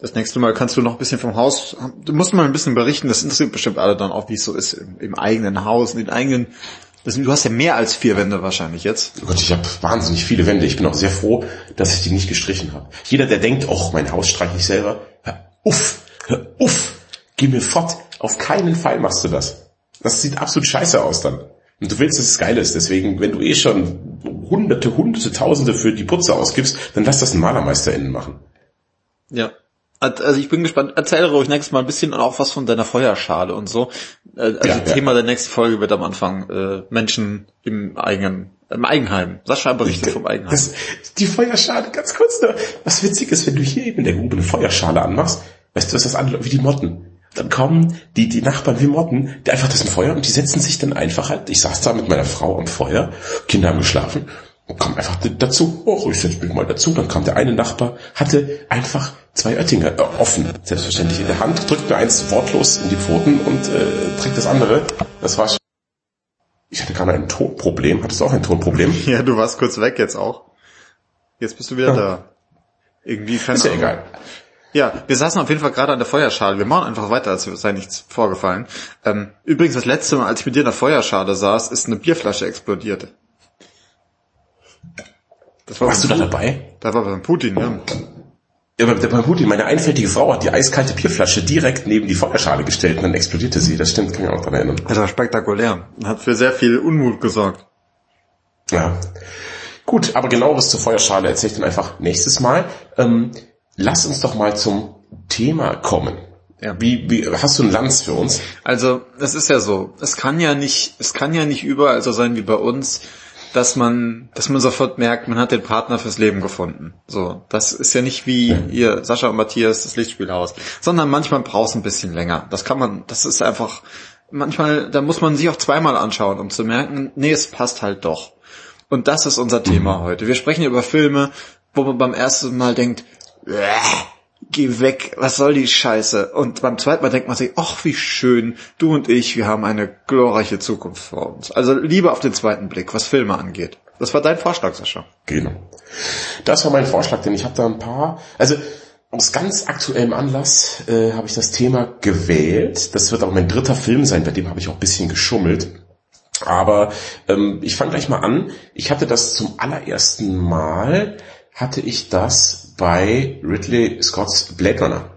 Das nächste Mal kannst du noch ein bisschen vom Haus, du musst mal ein bisschen berichten, das interessiert bestimmt alle dann auch, wie es so ist im, im eigenen Haus, in den eigenen, das, du hast ja mehr als vier Wände wahrscheinlich jetzt. Oh Gott, ich habe wahnsinnig viele Wände. Ich bin auch sehr froh, dass ich die nicht gestrichen habe. Jeder, der denkt, oh, mein Haus streiche ich selber, hör uff, hör uff, geh mir fort. Auf keinen Fall machst du das. Das sieht absolut scheiße aus dann. Und du willst, dass es geil ist. Deswegen, wenn du eh schon hunderte, hunderte, tausende für die Putze ausgibst, dann lass das ein Malermeister innen machen. Ja. Also ich bin gespannt. Erzähle ruhig nächstes Mal ein bisschen auch was von deiner Feuerschale und so. Äh, also ja, Thema ja. der nächsten Folge wird am Anfang äh, Menschen im eigenen im Eigenheim. Sascha berichtet vom Eigenheim. Das, die Feuerschale, ganz kurz nur. Was witzig ist, wenn du hier eben in der Grube eine Feuerschale anmachst, weißt du, was das anläuft? Wie die Motten. Dann kommen die, die Nachbarn wie Motten, die einfach das Feuer und die setzen sich dann einfach halt, ich saß da mit meiner Frau am Feuer, Kinder haben geschlafen, und kommt einfach dazu, oh, ich setze mich mal dazu, dann kam der eine Nachbar, hatte einfach zwei Oettinger äh, offen, selbstverständlich in der Hand, drückt mir eins wortlos in die Pfoten und äh, trägt das andere. Das war schon. Ich hatte gerade ein Tonproblem. Hattest du auch ein Tonproblem? (laughs) Ja, du warst kurz weg jetzt auch. Jetzt bist du wieder ja. da. Irgendwie keine Ist ja egal. Ja, wir saßen auf jeden Fall gerade an der Feuerschale. Wir machen einfach weiter, als sei nichts vorgefallen. Ähm, übrigens, das letzte Mal, als ich mit dir in der Feuerschale saß, ist eine Bierflasche explodiert. Das war Warst du da dabei? Da war beim Putin, ja. Ja, bei Putin, meine einfältige Frau hat die eiskalte Bierflasche direkt neben die Feuerschale gestellt und dann explodierte sie. Das stimmt, kann ich auch daran erinnern. Das war spektakulär. Hat für sehr viel Unmut gesorgt. Ja. Gut, aber genaueres zur Feuerschale erzähle ich dann einfach nächstes Mal. Ähm, lass uns doch mal zum Thema kommen. Ja. Wie, wie, hast du einen Lanz für uns? Also, es ist ja so. Es kann ja nicht, es kann ja nicht überall so sein wie bei uns, dass man, dass man sofort merkt, man hat den Partner fürs Leben gefunden. So. Das ist ja nicht wie ihr, Sascha und Matthias, das Lichtspielhaus. Sondern manchmal braucht es ein bisschen länger. Das kann man, das ist einfach, manchmal, da muss man sich auch zweimal anschauen, um zu merken, nee, es passt halt doch. Und das ist unser Thema mhm. heute. Wir sprechen über Filme, wo man beim ersten Mal denkt, geh weg, was soll die Scheiße? Und beim zweiten Mal denkt man sich, ach, wie schön, du und ich, wir haben eine glorreiche Zukunft vor uns. Also lieber auf den zweiten Blick, was Filme angeht. Das war dein Vorschlag, Sascha. Genau. Das war mein Vorschlag, denn ich habe da ein paar, also aus ganz aktuellem Anlass äh, habe ich das Thema gewählt. Das wird auch mein dritter Film sein, bei dem habe ich auch ein bisschen geschummelt. Aber ähm, ich fange gleich mal an. Ich hatte das zum allerersten Mal, hatte ich das bei Ridley Scotts Blade Runner.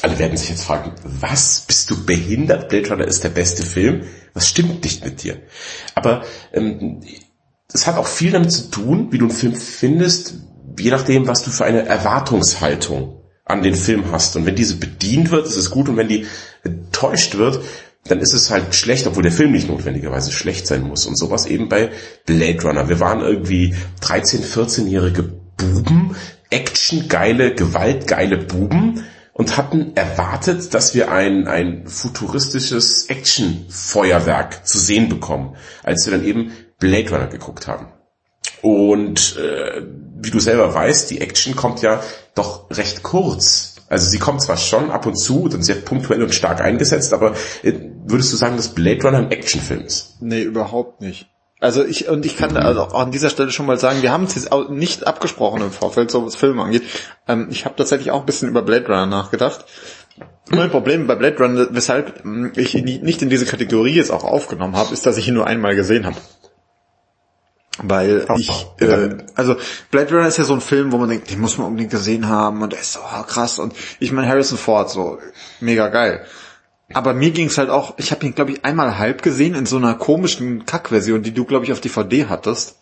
Alle werden sich jetzt fragen, was bist du behindert? Blade Runner ist der beste Film. Was stimmt nicht mit dir? Aber ähm, es hat auch viel damit zu tun, wie du einen Film findest, je nachdem, was du für eine Erwartungshaltung an den Film hast. Und wenn diese bedient wird, ist es gut. Und wenn die enttäuscht wird, dann ist es halt schlecht, obwohl der Film nicht notwendigerweise schlecht sein muss. Und sowas eben bei Blade Runner. Wir waren irgendwie 13-, 14-jährige Buben, actiongeile, gewaltgeile Buben und hatten erwartet, dass wir ein, ein futuristisches Action-Feuerwerk zu sehen bekommen, als wir dann eben Blade Runner geguckt haben. Und äh, wie du selber weißt, die Action kommt ja doch recht kurz. Also sie kommt zwar schon ab und zu und sehr punktuell und stark eingesetzt, aber äh, würdest du sagen, dass Blade Runner ein Actionfilm ist? Nee, überhaupt nicht. Also ich und ich kann also auch an dieser Stelle schon mal sagen, wir haben es jetzt auch nicht abgesprochen im Vorfeld, so was Filme angeht. Ähm, ich habe tatsächlich auch ein bisschen über Blade Runner nachgedacht. Mein Problem bei Blade Runner, weshalb ich ihn nicht in diese Kategorie jetzt auch aufgenommen habe, ist, dass ich ihn nur einmal gesehen habe. Weil ich, äh, also Blade Runner ist ja so ein Film, wo man denkt, den muss man unbedingt gesehen haben und der ist so oh, krass und ich meine Harrison Ford so mega geil. Aber mir ging's halt auch, ich habe ihn glaube ich einmal halb gesehen in so einer komischen Kackversion, die du glaube ich auf DVD hattest.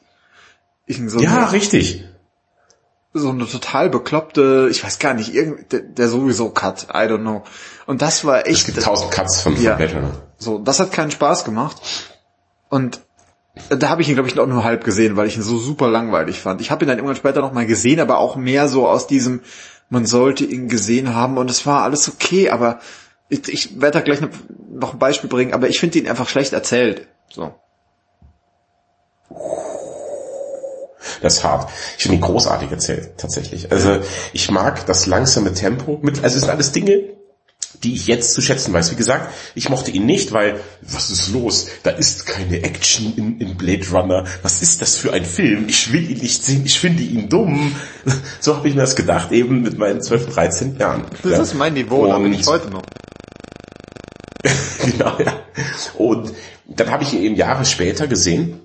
So ja, eine, richtig. So eine total bekloppte, ich weiß gar nicht, irgend, der, der sowieso Cut, I don't know. Und das war echt. Es gibt tausend Cuts von, ja, Runner. So, das hat keinen Spaß gemacht. Und da habe ich ihn, glaube ich, auch nur halb gesehen, weil ich ihn so super langweilig fand. Ich habe ihn dann irgendwann später nochmal gesehen, aber auch mehr so aus diesem, man sollte ihn gesehen haben und es war alles okay, aber ich, ich werde da gleich noch ein Beispiel bringen, aber ich finde ihn einfach schlecht erzählt. So. Das ist hart. Ich finde ihn großartig erzählt, tatsächlich. Also ich mag das langsame Tempo. Mit, also es sind alles Dinge, die ich jetzt zu schätzen weiß. Wie gesagt, ich mochte ihn nicht, weil, was ist los? Da ist keine Action in, in Blade Runner. Was ist das für ein Film? Ich will ihn nicht sehen, ich finde ihn dumm. So habe ich mir das gedacht, eben mit meinen 12, 13 Jahren. Das ja. ist mein Niveau, da bin ich heute noch. (laughs) genau, ja. Und dann habe ich ihn eben Jahre später gesehen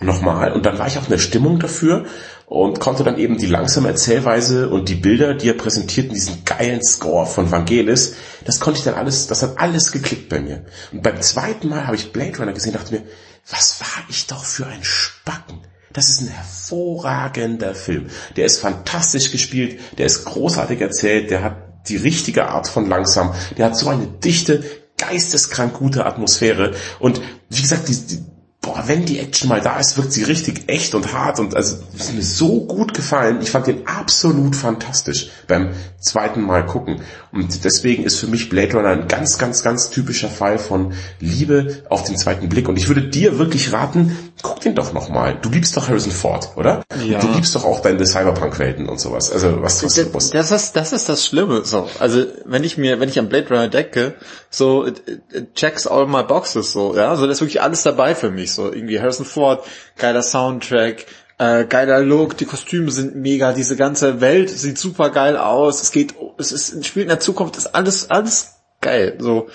nochmal und dann war ich auch in der Stimmung dafür und konnte dann eben die langsame Erzählweise und die Bilder, die er präsentiert in diesem geilen Score von Vangelis, das konnte ich dann alles, das hat alles geklickt bei mir. Und beim zweiten Mal habe ich Blade Runner gesehen, dachte mir, was war ich doch für ein Spacken? Das ist ein hervorragender Film. Der ist fantastisch gespielt, der ist großartig erzählt, der hat die richtige Art von langsam, der hat so eine dichte, geisteskrank gute Atmosphäre und wie gesagt, die, die, boah, wenn die Action mal da ist, wirkt sie richtig echt und hart und also ist mir so gut gefallen. Ich fand den absolut fantastisch beim zweiten Mal gucken. Und deswegen ist für mich Blade Runner ein ganz, ganz, ganz typischer Fall von Liebe auf den zweiten Blick. Und ich würde dir wirklich raten, guck den doch nochmal. Du liebst doch Harrison Ford, oder? Ja. Du liebst doch auch deine Cyberpunk-Welten und sowas. Also was tust du. Das ist, das ist das Schlimme. So, also wenn ich mir, wenn ich an Blade Runner decke, so it, it checks all my boxes so, ja, so da ist wirklich alles dabei für mich so irgendwie Harrison Ford, geiler Soundtrack, äh, geiler Look, die Kostüme sind mega, diese ganze Welt sieht super geil aus, es geht, es ist, spielt in der Zukunft, ist alles, alles geil, so.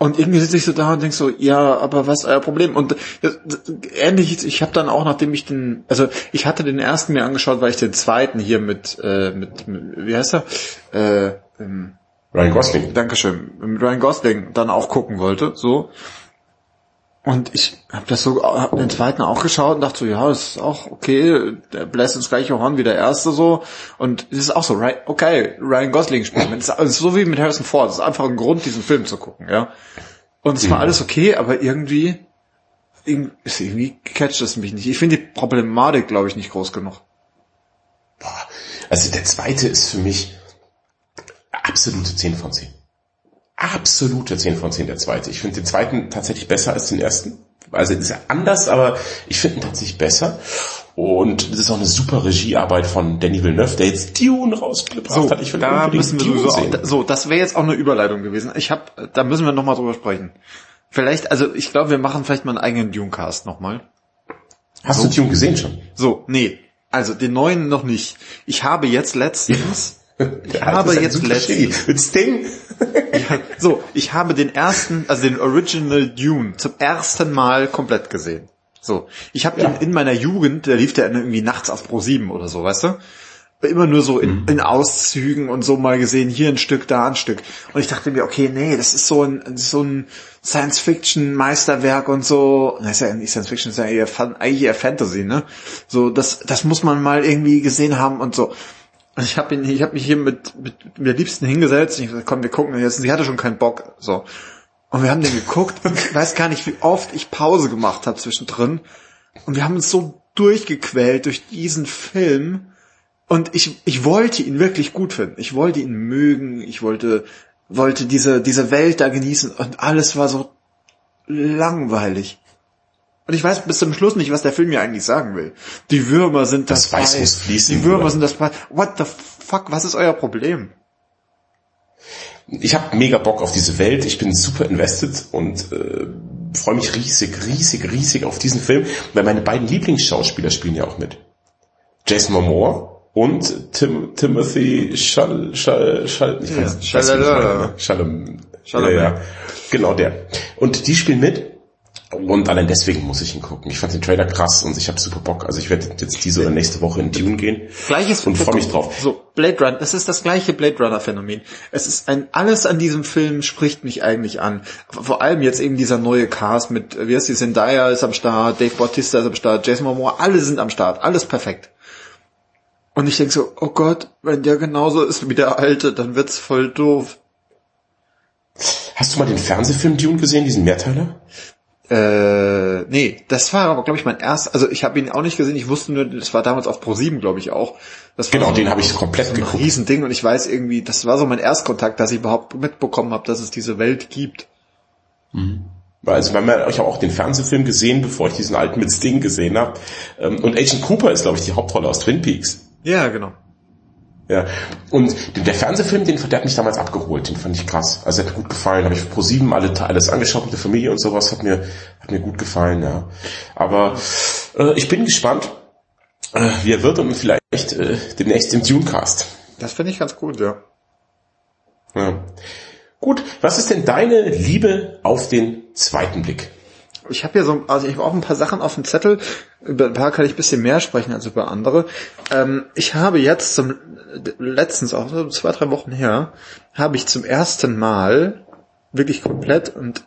Und irgendwie sitze ich so da und denk so, ja, aber was euer Problem? Und ähnlich, ich habe dann auch, nachdem ich den, also ich hatte den ersten mir angeschaut, weil ich den zweiten hier mit, äh, mit, mit wie heißt er? Äh, ähm, Ryan Gosling. Dankeschön. Mit Ryan Gosling dann auch gucken wollte, so. Und ich habe das so, hab den zweiten auch geschaut und dachte so, ja, das ist auch okay, der bläst ins gleiche Horn wie der erste so. Und es ist auch so, okay, Ryan Gosling spielt. Es ist so wie mit Harrison Ford. Es ist einfach ein Grund, diesen Film zu gucken, ja. Und es war mhm. alles okay, aber irgendwie, irgendwie catcht es mich nicht. Ich finde die Problematik, glaube ich, nicht groß genug. Boah, also der zweite ist für mich absolute 10 von 10 absolute 10 von 10 der zweite. Ich finde den zweiten tatsächlich besser als den ersten. Also ist ja anders, aber ich finde ihn tatsächlich besser. Und das ist auch eine super Regiearbeit von Danny Villeneuve, der jetzt Dune rausgebracht so, hat. Ich will da müssen wir Dune sehen. Auch, so, das wäre jetzt auch eine Überleitung gewesen. Ich habe, da müssen wir nochmal drüber sprechen. Vielleicht, also ich glaube, wir machen vielleicht mal einen eigenen Dune-Cast nochmal. Hast so. du Dune gesehen schon? So, nee. Also den neuen noch nicht. Ich habe jetzt letztens (laughs) ich habe jetzt letztens mit Sting. (laughs) ja, so, ich habe den ersten, also den Original Dune zum ersten Mal komplett gesehen. So, ich habe ja. ihn in meiner Jugend, der lief der irgendwie nachts auf Pro 7 oder so, weißt du? Immer nur so in, mhm. in Auszügen und so mal gesehen, hier ein Stück, da ein Stück. Und ich dachte mir, okay, nee, das ist so ein, so ein Science-Fiction-Meisterwerk und so. Das ist ja nicht Science-Fiction, das ist ja eher, eigentlich eher Fantasy, ne? So, das, das muss man mal irgendwie gesehen haben und so. Und ich habe ich habe mich hier mit, mit, mit der Liebsten hingesetzt. Und ich gesagt, komm, wir gucken jetzt. Und sie hatte schon keinen Bock. So. Und wir haben den geguckt. (laughs) Ich weiß gar nicht, wie oft ich Pause gemacht habe zwischendrin. Und wir haben uns so durchgequält durch diesen Film. Und ich, ich wollte ihn wirklich gut finden. Ich wollte ihn mögen. Ich wollte, wollte diese, diese Welt da genießen und alles war so langweilig. Und ich weiß bis zum Schluss nicht, was der Film mir eigentlich sagen will. Die Würmer sind das, Das Weiß muss fließen, Die Würmer oder? sind das Preis. What the fuck? Was ist euer Problem? Ich habe mega Bock auf diese Welt. Ich bin super invested und äh, freue mich riesig, riesig, riesig auf diesen Film, weil meine beiden Lieblingsschauspieler spielen ja auch mit. Jason Momoa und Tim, Timothy Schall, Schall, Schall, ich Ja, weiß, ich weiß nicht, Schalalala. Schallem, Chalamet. ja, ja, genau der. Und die spielen mit und allein deswegen muss ich ihn gucken. Ich fand den Trailer krass und ich habe super Bock. Also ich werde jetzt diese oder nächste Woche in Dune gehen Gleiches und freue mich drauf. So, Blade Runner, das ist das gleiche Blade Runner Phänomen. Es ist ein, alles an diesem Film spricht mich eigentlich an. Vor allem jetzt eben dieser neue Cast mit, wie heißt die, Zendaya ist am Start, Dave Bautista ist am Start, Jason Momoa, alle sind am Start, alles perfekt. Und ich denke so, oh Gott, wenn der genauso ist wie der alte, dann wird's voll doof. Hast du mal den Fernsehfilm Dune gesehen, diesen Mehrteiler? Äh, nee, das war aber, glaube ich, mein erst, also ich habe ihn auch nicht gesehen, ich wusste nur, das war damals auf Pro7, glaube ich, auch. Das war Genau, so den habe ich komplett ein geguckt. Riesending und ich weiß irgendwie, das war so mein Erstkontakt, dass ich überhaupt mitbekommen habe, dass es diese Welt gibt. Weil Also haben ja, ich habe auch den Fernsehfilm gesehen, bevor ich diesen alten mit Sting gesehen habe. Ähm, Und Agent Cooper ist, glaube ich, die Hauptrolle aus Twin Peaks. Ja, genau. Ja. Und der Fernsehfilm, den der hat mich damals abgeholt, den fand ich krass. Also hat mir gut gefallen. Habe ich pro sieben alle alles angeschaut mit der Familie und sowas, hat mir, hat mir gut gefallen, ja. Aber äh, ich bin gespannt, äh, wie er wird und vielleicht äh, demnächst im Tunecast. Das finde ich ganz gut, ja. Ja. Gut, was ist denn deine Liebe auf den zweiten Blick? Ich habe hier so, also ich habe auch ein paar Sachen auf dem Zettel. Über ein paar kann ich ein bisschen mehr sprechen als über andere. Ähm, ich habe jetzt zum letztens auch so zwei drei Wochen her habe ich zum ersten Mal wirklich komplett und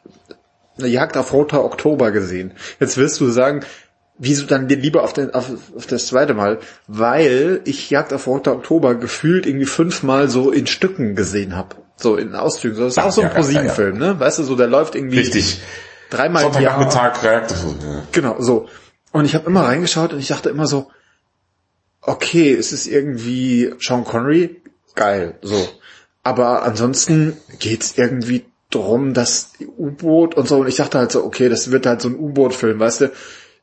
eine Jagd auf roter Oktober gesehen. Jetzt wirst du sagen, wieso dann lieber auf, den, auf, auf das zweite Mal? Weil ich Jagd auf roter Oktober gefühlt irgendwie fünfmal so in Stücken gesehen habe. So in Auszügen. So, Das ist auch so ein ja, ja, ProSieben-Film, ne? Weißt du, so der läuft irgendwie Richtig. Dreimal im Jahr. Sonntagnachmittag, Reaktor. Ja. Genau, so. Und ich habe immer reingeschaut und ich dachte immer so, okay, es ist irgendwie Sean Connery, geil, so. Aber ansonsten geht's irgendwie drum, dass U-Boot und so. Und ich dachte halt so, okay, das wird halt so ein U-Boot-Film, weißt du.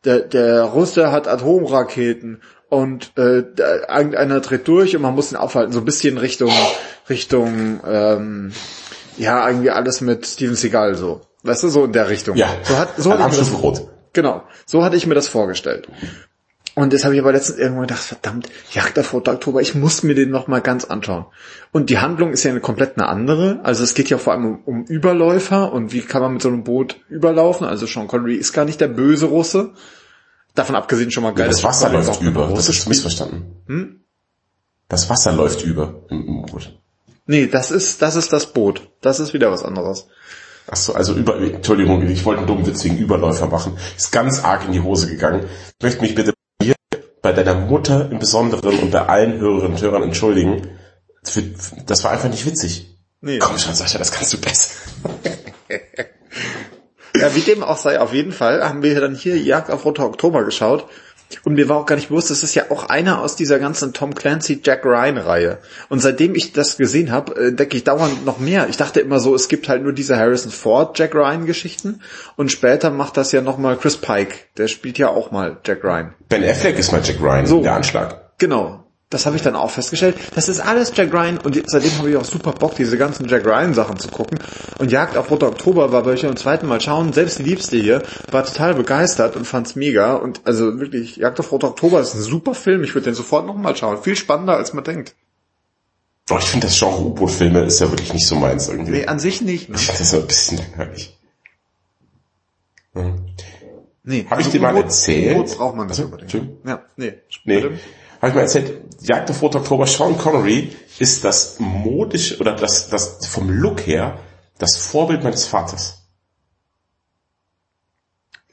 Der, der Russe hat Atomraketen und äh, irgendeiner dreht durch und man muss ihn aufhalten. So ein bisschen Richtung, Richtung, ähm, ja, irgendwie alles mit Steven Seagal so. Weißt du, so in der Richtung. Ja, so hat, so hat ich das, Rot. Genau, so hatte ich mir das vorgestellt. Und das habe ich aber letztens irgendwo gedacht, verdammt, Jagd auf Roter Oktober, ich muss mir den nochmal ganz anschauen. Und die Handlung ist ja eine komplett eine andere. Also es geht ja vor allem um, um Überläufer und wie kann man mit so einem Boot überlaufen. Also Sean Connery ist gar nicht der böse Russe. Davon abgesehen schon mal geil. Das dass Wasser läuft auch über. Das ist missverstanden. Hm? Das Wasser läuft über im, im Boot. Nee, das ist, das ist das Boot. Das ist wieder was anderes. Ach so, also über, Entschuldigung, ich wollte einen dummen Witz wegen Überläufer machen. Ist ganz arg in die Hose gegangen. Ich möchte mich bitte hier bei deiner Mutter im Besonderen und bei allen Hörerinnen und Hörern entschuldigen. Das war einfach nicht witzig. Nee. Komm schon, Sascha, das kannst du besser. (laughs) Ja, wie dem auch sei, auf jeden Fall haben wir dann hier Jagd auf Roter Oktober geschaut. Und mir war auch gar nicht bewusst, das ist ja auch einer aus dieser ganzen Tom Clancy Jack Ryan Reihe. Und seitdem ich das gesehen habe, entdecke ich dauernd noch mehr. Ich dachte immer so, es gibt halt nur diese Harrison Ford Jack Ryan Geschichten. Und später macht das ja nochmal Chris Pike. Der spielt ja auch mal Jack Ryan. Ben Affleck ist mal Jack Ryan, So. der Anschlag. Genau. Das habe ich dann auch festgestellt. Das ist alles Jack Ryan und seitdem habe ich auch super Bock, diese ganzen Jack Ryan Sachen zu gucken. Und Jagd auf Roter Oktober war, weil ich beim zweiten Mal schauen, selbst die Liebste hier war total begeistert und fand's mega. Und also wirklich, Jagd auf Roter Oktober ist ein super Film. Ich würde den sofort nochmal schauen. Viel spannender, als man denkt. Oh, ich finde das Genre U-Boot-Filme ist ja wirklich nicht so meins irgendwie. Nee, an sich nicht. Ne? Ich finde das so ein bisschen langweilig. Hm. Nee. Hab ich also dir mal erzählt? U-Boot braucht man nicht Also, unbedingt. Ja, nee. Nee. Habe ich mal erzählt, Jagd auf Roter Oktober, Sean Connery ist das modisch oder das, das vom Look her das Vorbild meines Vaters.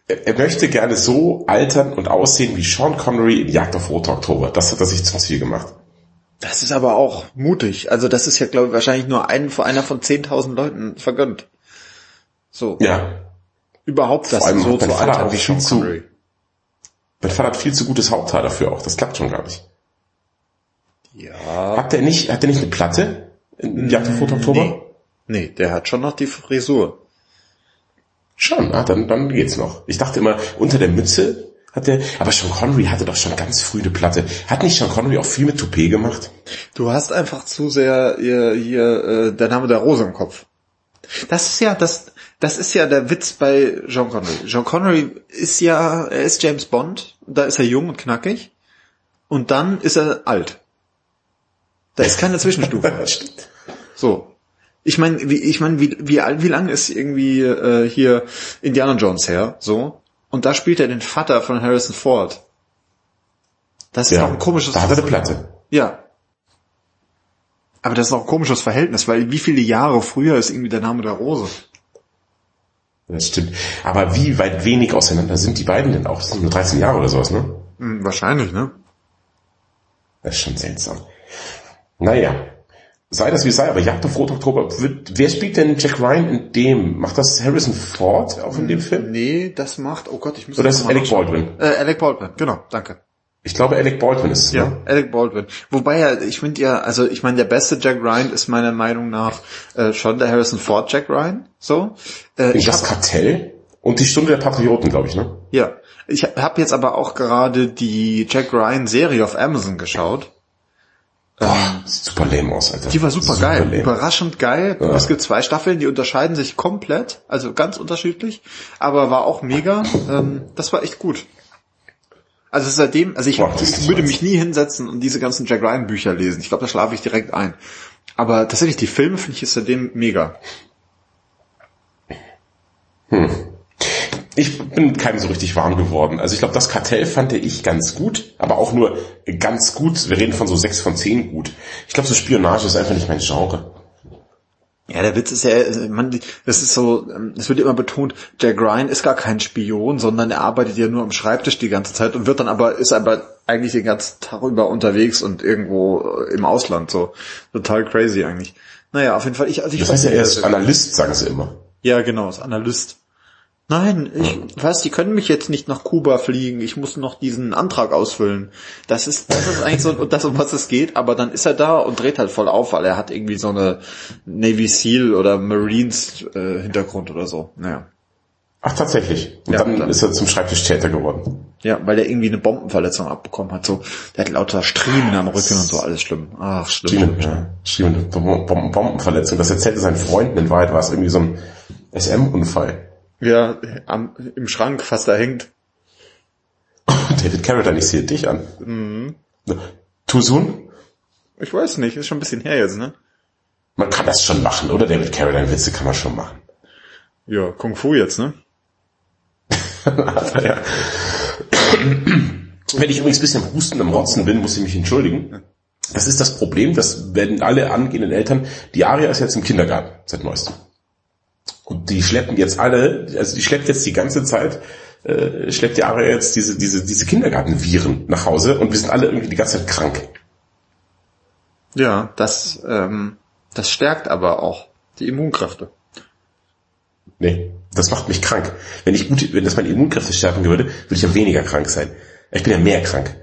Er, er möchte gerne so altern und aussehen wie Sean Connery in Jagd auf Roter Oktober. Das hat er sich zum Ziel gemacht. Das ist aber auch mutig. Also das ist ja, glaube ich, wahrscheinlich nur ein, einer von 10.000 Leuten vergönnt. So. Ja. Überhaupt das so zu altern wie Sean Connery. Mein Vater hat viel zu gutes Haupthaar dafür auch. Das klappt schon gar nicht. Ja. Hat der nicht, hat der nicht eine Platte? In Jagd auf Rot Oktober? Nee. nee, der hat schon noch die Frisur. Schon, ah, dann, dann geht's noch. Ich dachte immer, unter der Mütze hat der, aber Sean Connery hatte doch schon ganz früh eine Platte. Hat nicht Sean Connery auch viel mit Toupet gemacht? Du hast einfach zu sehr hier, hier äh, der Name der Rose im Kopf. Das ist ja das, das ist ja der Witz bei Sean Connery. Sean Connery ist ja, er ist James Bond, da ist er jung und knackig und dann ist er alt. Da ist keine Zwischenstufe. (laughs) So. Ich meine, wie, ich meine, wie, wie, wie lang ist irgendwie äh, hier Indiana Jones her? So. Und da spielt er den Vater von Harrison Ford. Das ist Ja, auch ein komisches da hat er eine Platte. Ja. Aber das ist auch ein komisches Verhältnis, weil wie viele Jahre früher ist irgendwie der Name der Rose? Das stimmt. Aber wie weit wenig auseinander sind die beiden denn auch? Das sind nur 13 Jahre oder sowas, ne? Hm, wahrscheinlich, ne? Das ist schon seltsam. Naja. Sei das wie sei, aber Jagd auf Rot Oktober, wird, wer spielt denn Jack Ryan in dem? Macht das Harrison Ford auch in dem Film? Nee, das macht, oh Gott, ich muss Oder das ist Alec. Baldwin? Äh, Alec Baldwin, genau, danke. Ich glaube, Alec Baldwin ist es, Ja, ne? Alec Baldwin. Wobei ja, ich finde ja, also ich meine, der beste Jack Ryan ist meiner Meinung nach äh, schon der Harrison Ford Jack Ryan. So. Äh, ich das hab, Kartell und die Stunde der Patrioten, glaube ich, ne? ja, ich habe jetzt aber auch gerade die Jack Ryan Serie auf Amazon geschaut. Boah, sieht super lame aus, Alter. Die war super, geil, lame. überraschend geil. Ja. Es gibt zwei Staffeln, die unterscheiden sich komplett, also ganz unterschiedlich, aber war auch mega. Ähm, das war echt gut. Also seitdem, also ich, Boah, ich würde mich nie hinsetzen und diese ganzen Jack Ryan Bücher lesen. Ich glaube, da schlafe ich direkt ein. Aber tatsächlich die Filme finde ich ist seitdem mega. Ich bin keinem so richtig warm geworden. Also ich glaube, das Kartell fand ich ganz gut, aber auch nur ganz gut. Wir reden von so sechs von zehn gut. Ich glaube, so Spionage ist einfach nicht mein Genre. Ja, der Witz ist ja, man, das ist so, ähm, es wird immer betont, Jack Ryan ist gar kein Spion, sondern er arbeitet ja nur am Schreibtisch die ganze Zeit und wird dann aber, ist aber eigentlich den ganzen Tag über unterwegs und irgendwo äh, im Ausland, so. Total crazy eigentlich. Naja, auf jeden Fall, ich, also ich Das heißt ja, er ist Analyst, sagen sie immer. Ja, genau, ist Analyst. Nein, ich weiß, die können mich jetzt nicht nach Kuba fliegen. Ich muss noch diesen Antrag ausfüllen. Das ist, das ist eigentlich so das, um was es geht. Aber dann ist er da und dreht halt voll auf, weil er hat irgendwie so eine Navy Seal oder Marines äh, Hintergrund oder so. Naja. Ach, tatsächlich. Und Ja, dann klar. ist er zum Schreibtischtäter geworden. Ja, weil er irgendwie eine Bombenverletzung abbekommen hat. So, der hat lauter Striemen am Rücken und so, alles schlimm. Ach, schlimm. Schlimme, ja, schlimme Bom- Bom- Bombenverletzung. Das erzählte seinen Freunden. In Wahrheit war es irgendwie so ein SM-Unfall. Ja, am, im Schrank fast erhängt. David Carradine, ich sehe dich an. Mhm. Too soon? Ich weiß nicht, ist schon ein bisschen her jetzt, ne? Man kann das schon machen, oder? David Carradine Witze kann man schon machen. Ja, Kung Fu jetzt, ne? (laughs) ja. Wenn ich übrigens ein bisschen am Husten am Rotzen bin, muss ich mich entschuldigen. Das ist das Problem, das werden alle angehenden Eltern. Die Aria ist jetzt im Kindergarten seit neuestem. Und die schleppen jetzt alle, also die schleppt jetzt die ganze Zeit, äh, schleppt die Aria jetzt diese, diese, diese Kindergartenviren nach Hause und wir sind alle irgendwie die ganze Zeit krank. Ja, das, ähm, das stärkt aber auch die Immunkräfte. Nee, das macht mich krank. Wenn ich gut, wenn das meine Immunkräfte stärken würde, würde ich ja weniger krank sein. Ich bin ja mehr krank.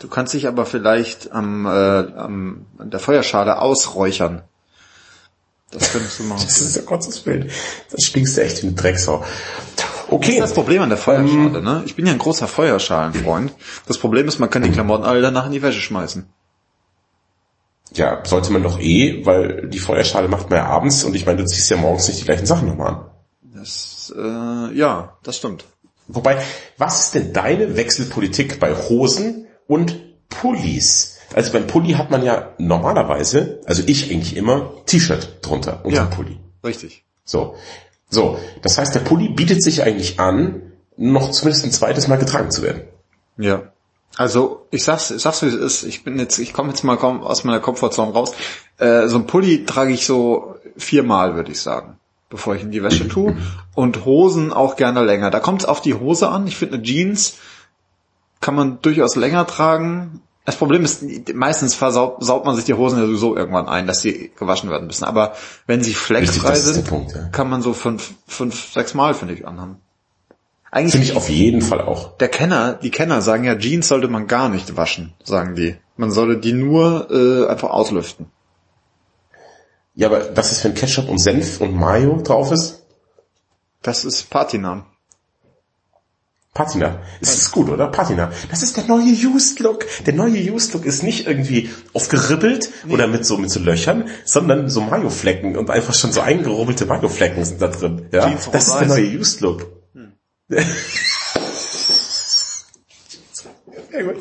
Du kannst dich aber vielleicht am, äh, am an der Feuerschale ausräuchern. Das könntest du machen. (laughs) Das ist ja Gottes Willen. Das stinkst du echt wie eine Drecksau. Okay. Das ist das Problem an der Feuerschale, ne? Ich bin ja ein großer Feuerschalenfreund. Das Problem ist, man kann die Klamotten alle danach in die Wäsche schmeißen. Ja, sollte man doch eh, weil die Feuerschale macht man ja abends und ich meine, du ziehst ja morgens nicht die gleichen Sachen nochmal an. Das, äh, ja, das stimmt. Wobei, was ist denn deine Wechselpolitik bei Hosen und Pullis? Also beim Pulli hat man ja normalerweise, also ich eigentlich immer, T-Shirt drunter unter Ja. Pulli. Richtig. So. So. Das heißt, der Pulli bietet sich eigentlich an, noch zumindest ein zweites Mal getragen zu werden. Ja. Also ich sag's, ich sag's wie es ist. Ich bin jetzt, ich komme jetzt mal kaum aus meiner Komfortzone raus. Äh, so ein Pulli trage ich so viermal, würde ich sagen, bevor ich in die Wäsche tue. Und Hosen auch gerne länger. Da kommt es auf die Hose an. Ich finde eine Jeans kann man durchaus länger tragen. Das Problem ist, meistens versaut saugt man sich die Hosen ja sowieso irgendwann ein, dass sie gewaschen werden müssen. Aber wenn sie fleckfrei der sind, Punkt, ja. kann man so fünf, fünf, sechs Mal, finde ich, anhaben. Eigentlich Finde ich auf jeden Fall auch. der Kenner, die Kenner sagen ja, Jeans sollte man gar nicht waschen, sagen die. Man sollte die nur äh, einfach auslüften. Ja, aber das ist, wenn Ketchup und Senf und Mayo drauf ist? Das ist Patina. Patina. Es ist gut, oder? Patina. Das ist der neue Used Look. Der neue Used Look ist nicht irgendwie aufgeribbelt oder mit so, mit so Löchern, sondern so Mayo-Flecken und einfach schon so eingerubbelte Mayo-Flecken sind da drin. Ja? Jeans Das ist der neue Used Look. (laughs) Sehr gut.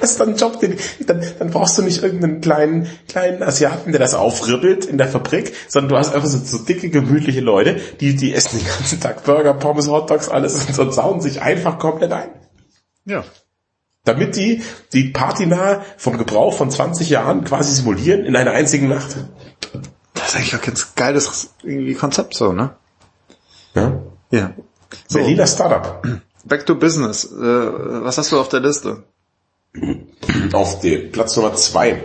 Das ist dann ein Job, den, dann, dann brauchst du nicht irgendeinen kleinen, kleinen Asiaten, der das aufribbelt in der Fabrik, sondern du hast einfach so, so dicke, gemütliche Leute, die, die essen den ganzen Tag Burger, Pommes, Hotdogs, alles und so sauen sich einfach komplett ein. Ja. Damit die die Patina vom Gebrauch von 20 Jahren quasi simulieren in einer einzigen Nacht. Das ist eigentlich auch ganz geiles irgendwie Konzept so, ne? Ja? Ja. So, Berliner Startup. back to business. Äh, was hast du auf der Liste? Auf dem Platz Nummer zwei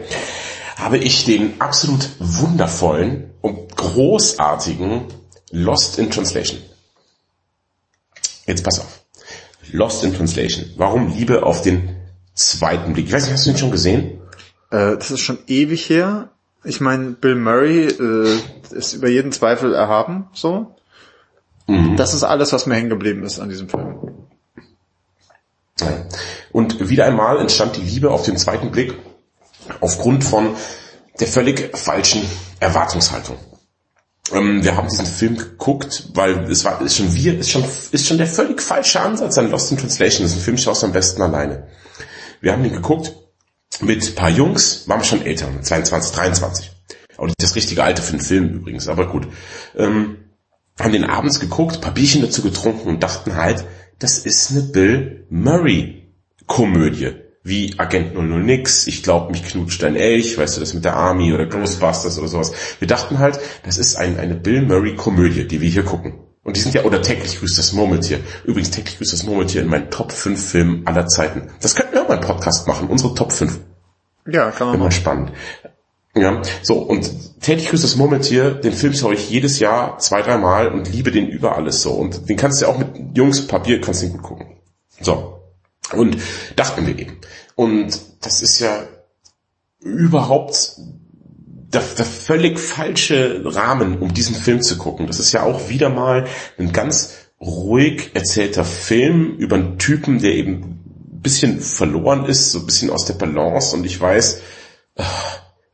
habe ich den absolut wundervollen und großartigen Lost in Translation. Jetzt pass auf. Lost in Translation. Warum Liebe auf den zweiten Blick? Ich weiß nicht, hast du den schon gesehen? Äh, das ist schon ewig her. Ich meine, Bill Murray äh, ist über jeden Zweifel erhaben, so. Das ist alles, was mir hängen geblieben ist an diesem Film. Und wieder einmal entstand die Liebe auf den zweiten Blick aufgrund von der völlig falschen Erwartungshaltung. Ähm, wir haben diesen Film geguckt, weil es war ist schon wir ist schon ist schon der völlig falsche Ansatz an Lost in Translation. Das ist ein Film, schaust am besten alleine. Wir haben den geguckt mit paar Jungs, waren wir schon älter, 22, 23. Auch nicht das richtige Alter für einen Film übrigens, aber gut. Ähm, haben den abends geguckt, paar Bierchen dazu getrunken und dachten halt, das ist eine Bill Murray Komödie. Wie Agent 00 nix, ich glaube, mich knutscht ein Elch, weißt du, das mit der Army oder Ghostbusters oder sowas. Wir dachten halt, das ist ein, eine Bill Murray Komödie, die wir hier gucken. Und die sind ja, oder täglich grüßt das Murmeltier. Übrigens, täglich grüßt das Murmeltier in meinen Top 5 Filmen aller Zeiten. Das könnten wir auch mal einen Podcast machen, unsere Top 5. Ja, kann man Immer machen. spannend. Ja, so, und täglich grüßt das Murmeltier, den Film schaue ich jedes Jahr zwei, dreimal und liebe den über alles so. Und den kannst du ja auch mit Jungs Papier, kannst du gut gucken. So. Und dachten wir eben. Und das ist ja überhaupt der, der völlig falsche Rahmen, um diesen Film zu gucken. Das ist ja auch wieder mal ein ganz ruhig erzählter Film über einen Typen, der eben ein bisschen verloren ist, so ein bisschen aus der Balance und ich weiß,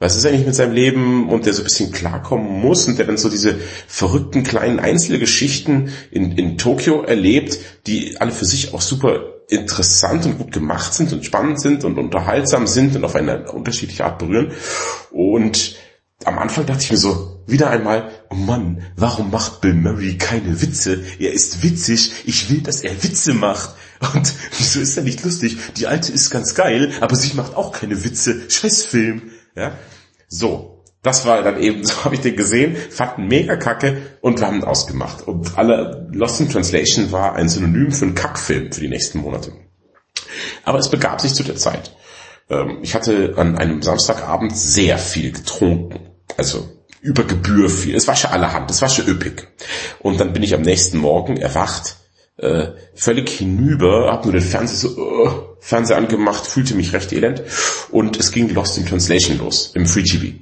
was ist eigentlich mit seinem Leben und der so ein bisschen klarkommen muss und der dann so diese verrückten kleinen Einzelgeschichten in, in Tokio erlebt, die alle für sich auch super interessant und gut gemacht sind und spannend sind und unterhaltsam sind und auf eine unterschiedliche Art berühren. Und am Anfang dachte ich mir so, wieder einmal, oh Mann, warum macht Bill Murray keine Witze? Er ist witzig, ich will, dass er Witze macht. Und (laughs) wieso ist er nicht lustig? Die alte ist ganz geil, aber sie macht auch keine Witze. Scheißfilm. Ja? So. Das war dann eben, (laughs) so habe ich den gesehen, fanden mega kacke und wir haben ihn ausgemacht. Und alle Lost in Translation war ein Synonym für einen Kackfilm für die nächsten Monate. Aber es begab sich zu der Zeit. Ähm, Ich hatte an einem Samstagabend sehr viel getrunken. Also über Gebühr viel. Es war schon allerhand, es war schon üppig. Und dann bin ich am nächsten Morgen erwacht, äh, völlig hinüber, hab nur den Fernseher so, uh, Fernseher angemacht, fühlte mich recht elend. Und es ging Lost in Translation los, im Free TV.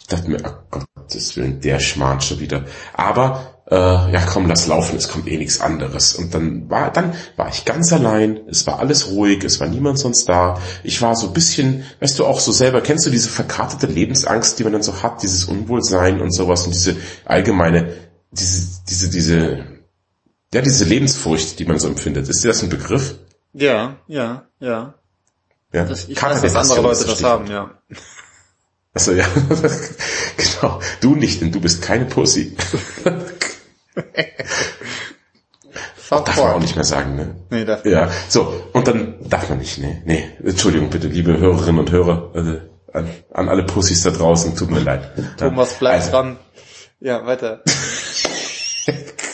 Ich dachte mir, oh Gottes Willen, der Schmarrn schon wieder. Aber äh, ja komm, lass laufen, es kommt eh nichts anderes. Und dann war, dann war ich ganz allein, es war alles ruhig, es war niemand sonst da. Ich war so ein bisschen, weißt du auch so selber, kennst du diese verkartete Lebensangst, die man dann so hat, dieses Unwohlsein und sowas und diese allgemeine, diese, diese, diese, ja, diese Lebensfurcht, die man so empfindet. Ist dir das ein Begriff? Ja, ja, ja. Ja, Das, ich Karte weiß, dass andere Leute das haben, ja. Achso, ja. (laughs) genau. Du nicht, denn du bist keine Pussy. (laughs) South Darf man auch nicht mehr sagen, ne? Nee, darf Ja, so, und dann darf man nicht, nee, nee. Entschuldigung bitte, liebe Hörerinnen und Hörer, also an, an alle Pussys da draußen, tut mir leid. Thomas bleibt Also, dran. Ja, weiter. (laughs)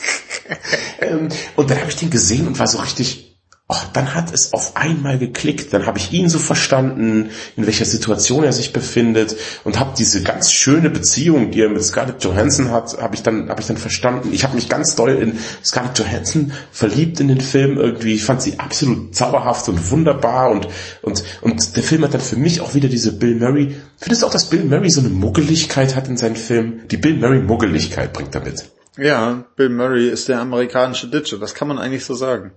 (laughs) Ähm, und dann habe ich den gesehen und war so richtig oh, dann hat es auf einmal geklickt. Dann habe ich ihn so verstanden, in welcher Situation er sich befindet und habe diese ganz schöne Beziehung, die er mit Scarlett Johansson hat, habe ich dann habe ich dann verstanden. Ich habe mich ganz doll in Scarlett Johansson verliebt in den Film irgendwie. Ich fand sie absolut zauberhaft und wunderbar und und und der Film hat dann für mich auch wieder diese Bill Murray. Findest du auch, dass Bill Murray so eine Muggeligkeit hat in seinen Filmen? Die Bill Murray Muggeligkeit bringt er mit. Ja, Bill Murray ist der amerikanische Ditcher, das kann man eigentlich so sagen.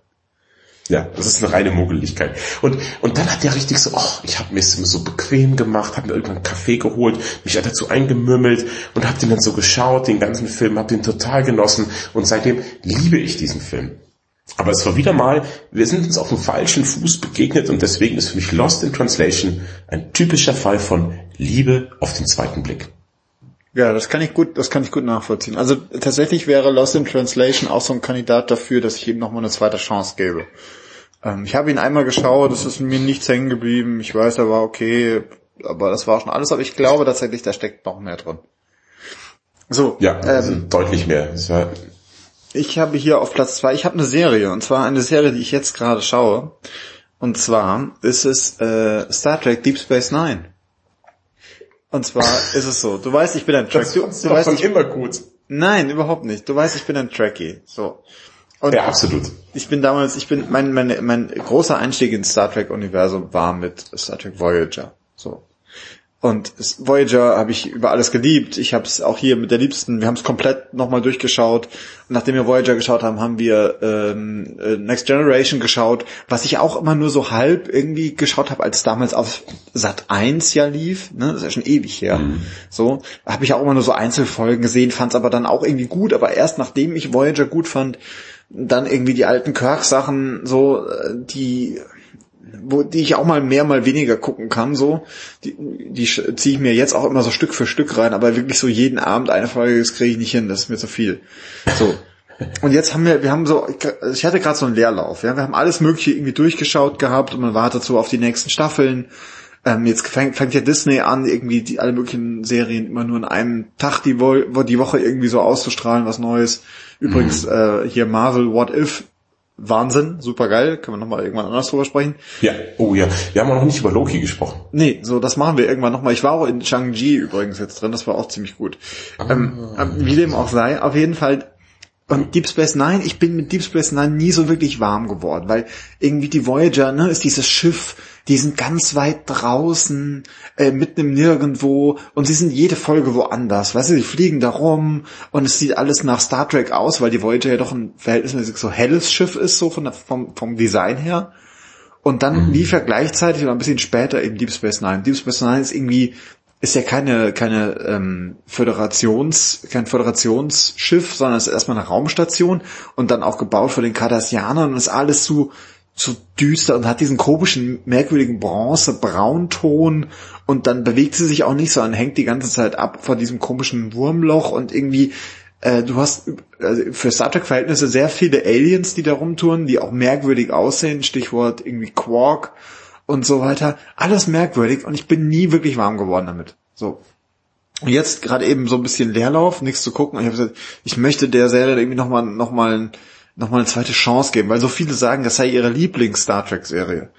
Ja, das ist eine reine Mogeligkeit. Und, und dann hat der richtig so, oh, ich habe mir es so bequem gemacht, habe mir irgendwann einen Kaffee geholt, mich dazu eingemümmelt und habe den dann so geschaut, den ganzen Film, habe den total genossen und seitdem liebe ich diesen Film. Aber es war wieder mal, wir sind uns auf dem falschen Fuß begegnet und deswegen ist für mich Lost in Translation ein typischer Fall von Liebe auf den zweiten Blick. Ja, das kann ich gut, das kann ich gut nachvollziehen. Also tatsächlich wäre Lost in Translation auch so ein Kandidat dafür, dass ich ihm nochmal eine zweite Chance gebe. Ähm, ich habe ihn einmal geschaut, es ist mir nichts hängen geblieben. Ich weiß, er war okay, aber das war schon alles. Aber ich glaube tatsächlich, da steckt noch mehr drin. So, ja, ähm, deutlich mehr. ich habe hier auf Platz zwei, ich habe eine Serie und zwar eine Serie, die ich jetzt gerade schaue. Und zwar ist es äh, Star Trek Deep Space Nine. Und zwar ist es so, du weißt, ich bin ein Trekkie. Das du, du weißt, ich, immer gut. Nein, überhaupt nicht. Du weißt, ich bin ein Trekkie. So. Und ja, absolut. Ich bin damals, ich bin, mein, mein, mein großer Einstieg ins Star Trek Universum war mit Star Trek Voyager. So. Und Voyager habe ich über alles geliebt. Ich habe es auch hier mit der Liebsten, wir haben es komplett nochmal durchgeschaut. Und nachdem wir Voyager geschaut haben, haben wir ähm, äh, Next Generation geschaut, was ich auch immer nur so halb irgendwie geschaut habe, als damals auf Sat 1 ja lief. Ne? Das ist ja schon ewig her. Mhm. So, habe ich auch immer nur so Einzelfolgen gesehen, fand es aber dann auch irgendwie gut. Aber erst nachdem ich Voyager gut fand, dann irgendwie die alten Kirk-Sachen, so, äh, die wo die ich auch mal mehr, mal weniger gucken kann, so. Die, die ziehe ich mir jetzt auch immer so Stück für Stück rein, aber wirklich so jeden Abend eine Folge, das kriege ich nicht hin, das ist mir zu viel. So. Und jetzt haben wir, wir haben so, ich hatte gerade so einen Leerlauf, ja, wir haben alles Mögliche irgendwie durchgeschaut gehabt und man wartet so auf die nächsten Staffeln. Ähm, jetzt fängt, fängt ja Disney an, irgendwie die alle möglichen Serien immer nur in einem Tag die, Wo die Woche irgendwie so auszustrahlen, was Neues. Übrigens mhm. äh, hier Marvel What If Wahnsinn, super geil, können wir nochmal irgendwann anders drüber sprechen. Ja, oh ja, wir haben auch noch nicht über Loki gesprochen. Nee, so, das machen wir irgendwann nochmal. Ich war auch in Shang-Chi übrigens jetzt drin, das war auch ziemlich gut. Ah. Ähm, ähm wie dem auch sei, auf jeden Fall, und Deep Space Nine, ich bin mit Deep Space Nine nie so wirklich warm geworden, weil irgendwie die Voyager, ne, ist dieses Schiff, die sind ganz weit draußen, äh, mitten im Nirgendwo und sie sind jede Folge woanders. Weißt du, die fliegen da rum und es sieht alles nach Star Trek aus, weil die Voyager ja doch ein verhältnismäßig so helles Schiff ist, so von der, vom, vom Design her. Und dann mhm. lief ja gleichzeitig oder ein bisschen später eben Deep Space Nine. Deep Space Nine ist irgendwie ist ja keine keine ähm, Föderations kein Föderationsschiff, sondern es ist erstmal eine Raumstation und dann auch gebaut von den Cardassianern und ist alles so so düster und hat diesen komischen, merkwürdigen Bronze-Braunton und dann bewegt sie sich auch nicht, sondern hängt die ganze Zeit ab vor diesem komischen Wurmloch und irgendwie, äh, du hast äh, für Star Trek-Verhältnisse sehr viele Aliens, die da rumtouren, die auch merkwürdig aussehen, Stichwort irgendwie Quark und so weiter. Alles merkwürdig und ich bin nie wirklich warm geworden damit. So. Und jetzt gerade eben so ein bisschen Leerlauf, nichts zu gucken. Ich habe gesagt, ich möchte der Serie irgendwie nochmal noch mal, noch mal nochmal eine zweite Chance geben, weil so viele sagen, das sei ihre Lieblings-Star Trek-Serie.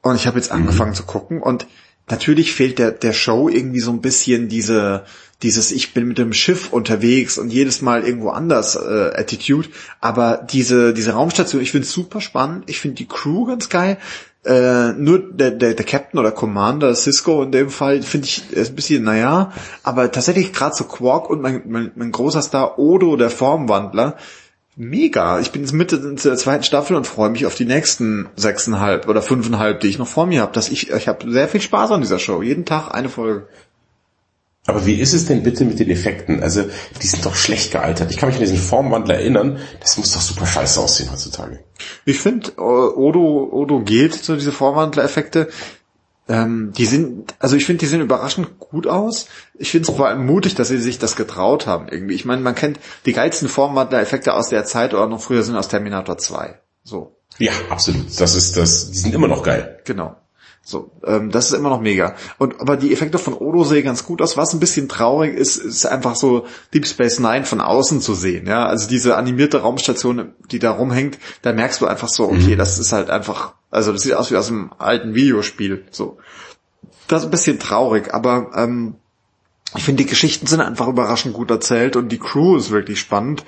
Und ich habe jetzt mhm. angefangen zu gucken und natürlich fehlt der, der Show irgendwie so ein bisschen diese, dieses ich bin mit dem Schiff unterwegs und jedes Mal irgendwo anders äh, Attitude, aber diese, diese Raumstation, ich finde super spannend, ich finde die Crew ganz geil, äh, nur der, der, der Captain oder Commander, Cisco in dem Fall, finde ich ein bisschen, naja, aber tatsächlich gerade so Quark und mein, mein, mein großer Star Odo, der Formwandler, mega. Ich bin jetzt Mitte der zweiten Staffel und freue mich auf die nächsten sechseinhalb oder fünfeinhalb, die ich noch vor mir habe. Dass ich, ich habe sehr viel Spaß an dieser Show. Jeden Tag eine Folge. Aber wie ist es denn bitte mit den Effekten? Also, die sind doch schlecht gealtert. Ich kann mich an diesen Formwandler erinnern. Das muss doch super scheiße aussehen heutzutage. Ich finde, Odo, Odo geht so diese Formwandler-Effekte. Ähm, die sind, also ich finde, die sehen überraschend gut aus. Ich finde es vor allem mutig, dass sie sich das getraut haben irgendwie. Ich meine, man kennt die geilsten Formwandler-Effekte aus der Zeit oder noch früher sind aus Terminator 2. So. Ja, absolut. Das ist das, die sind immer noch geil. Genau. So, ähm, das ist immer noch mega. Und aber die Effekte von Odo sehen ganz gut aus. Was ein bisschen traurig ist, ist einfach so Deep Space Nine von außen zu sehen. Ja, also diese animierte Raumstation, die da rumhängt, da merkst du einfach so, okay, mhm. das ist halt einfach, also das sieht aus wie aus einem alten Videospiel. So, das ist ein bisschen traurig, aber ähm, ich finde die Geschichten sind einfach überraschend gut erzählt und die Crew ist wirklich spannend.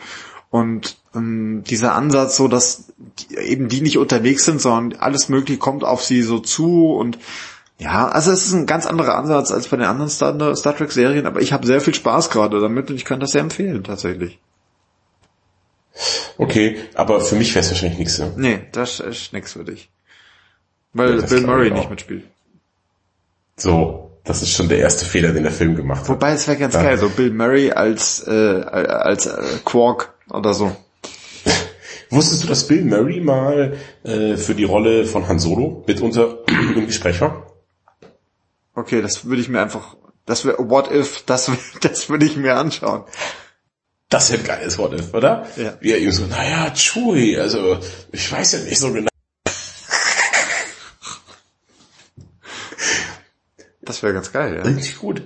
Und ähm, dieser Ansatz, so dass die, eben die nicht unterwegs sind, sondern alles Mögliche kommt auf sie so zu und ja, also es ist ein ganz anderer Ansatz als bei den anderen Star, Star Trek Serien, aber ich habe sehr viel Spaß gerade damit und ich kann das sehr empfehlen tatsächlich. Okay, aber für mich wäre es wahrscheinlich nichts. Ja. Nee, das ist nichts für dich. Weil ja, Bill Murray nicht mitspielt. So, das ist schon der erste Fehler, den der Film gemacht hat. Wobei es wäre ganz ja. geil, so Bill Murray als äh, als äh, Quark oder so. (laughs) Wusstest du, dass Bill Murray mal äh, für die Rolle von Han Solo mitunter (clears throat) im Gespräch war? Okay, das würde ich mir einfach, das wäre What If, das (laughs) das würde ich mir anschauen. Das ist ein geiles What If, oder? Ja. Wie er ihm so, naja, Chewie, also ich weiß ja nicht so genau. Das wäre ganz geil, ja. Richtig gut.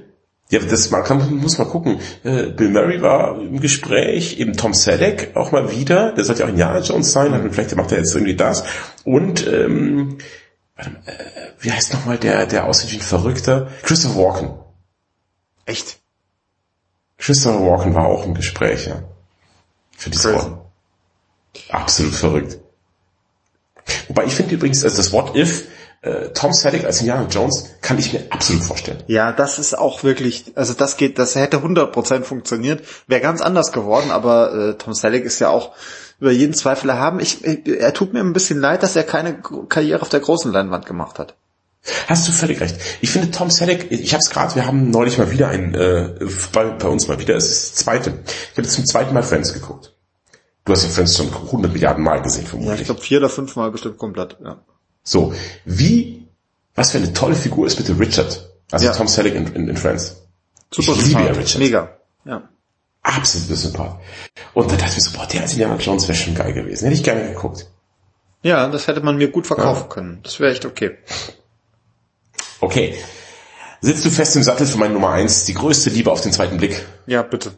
Ja, das man kann, muss man gucken. Äh, Bill Murray war im Gespräch, eben Tom Selleck auch mal wieder. Der sollte ja auch Indiana Jones sein, mhm. vielleicht macht er jetzt irgendwie das. Und ähm, warte, äh, wie heißt nochmal der, der aussieht wie ein Verrückter? Christopher Walken. Echt? Christopher Walken war auch im Gespräch, ja. Für diese Rolle. Absolut verrückt. Wobei ich finde übrigens, also das What If äh, Tom Selleck als Indiana Jones kann ich mir absolut vorstellen. Ja, das ist auch wirklich, also das geht, das hätte 100% funktioniert, wäre ganz anders geworden, aber äh, Tom Selleck ist ja auch über jeden Zweifel erhaben. Ich, er tut mir ein bisschen leid, dass er keine Karriere auf der großen Leinwand gemacht hat. Hast du völlig recht. Ich finde Tom Selleck, ich habe es gerade, wir haben neulich mal wieder ein, äh, bei, bei uns mal wieder, es ist das zweite. Ich habe zum zweiten Mal Friends geguckt. Du hast ja Friends schon 100 Milliarden Mal gesehen, vermutlich. Ja, ich glaube vier oder fünf Mal bestimmt komplett, ja. So, wie, was für eine tolle Figur ist bitte Richard? Also ja. Tom Selleck in, in, in Friends. Super ich liebe ja Richard. Mega. Ja. Absolut Sympath. Und da dachte ich mir so, boah, der als Indiana Jones wäre schon geil gewesen. Hätte ich gerne geguckt. Ja, das hätte man mir gut verkaufen ja. können. Das wäre echt okay. Okay. Sitzt du fest im Sattel für meine Nummer eins, die größte Liebe auf den zweiten Blick? Ja, bitte.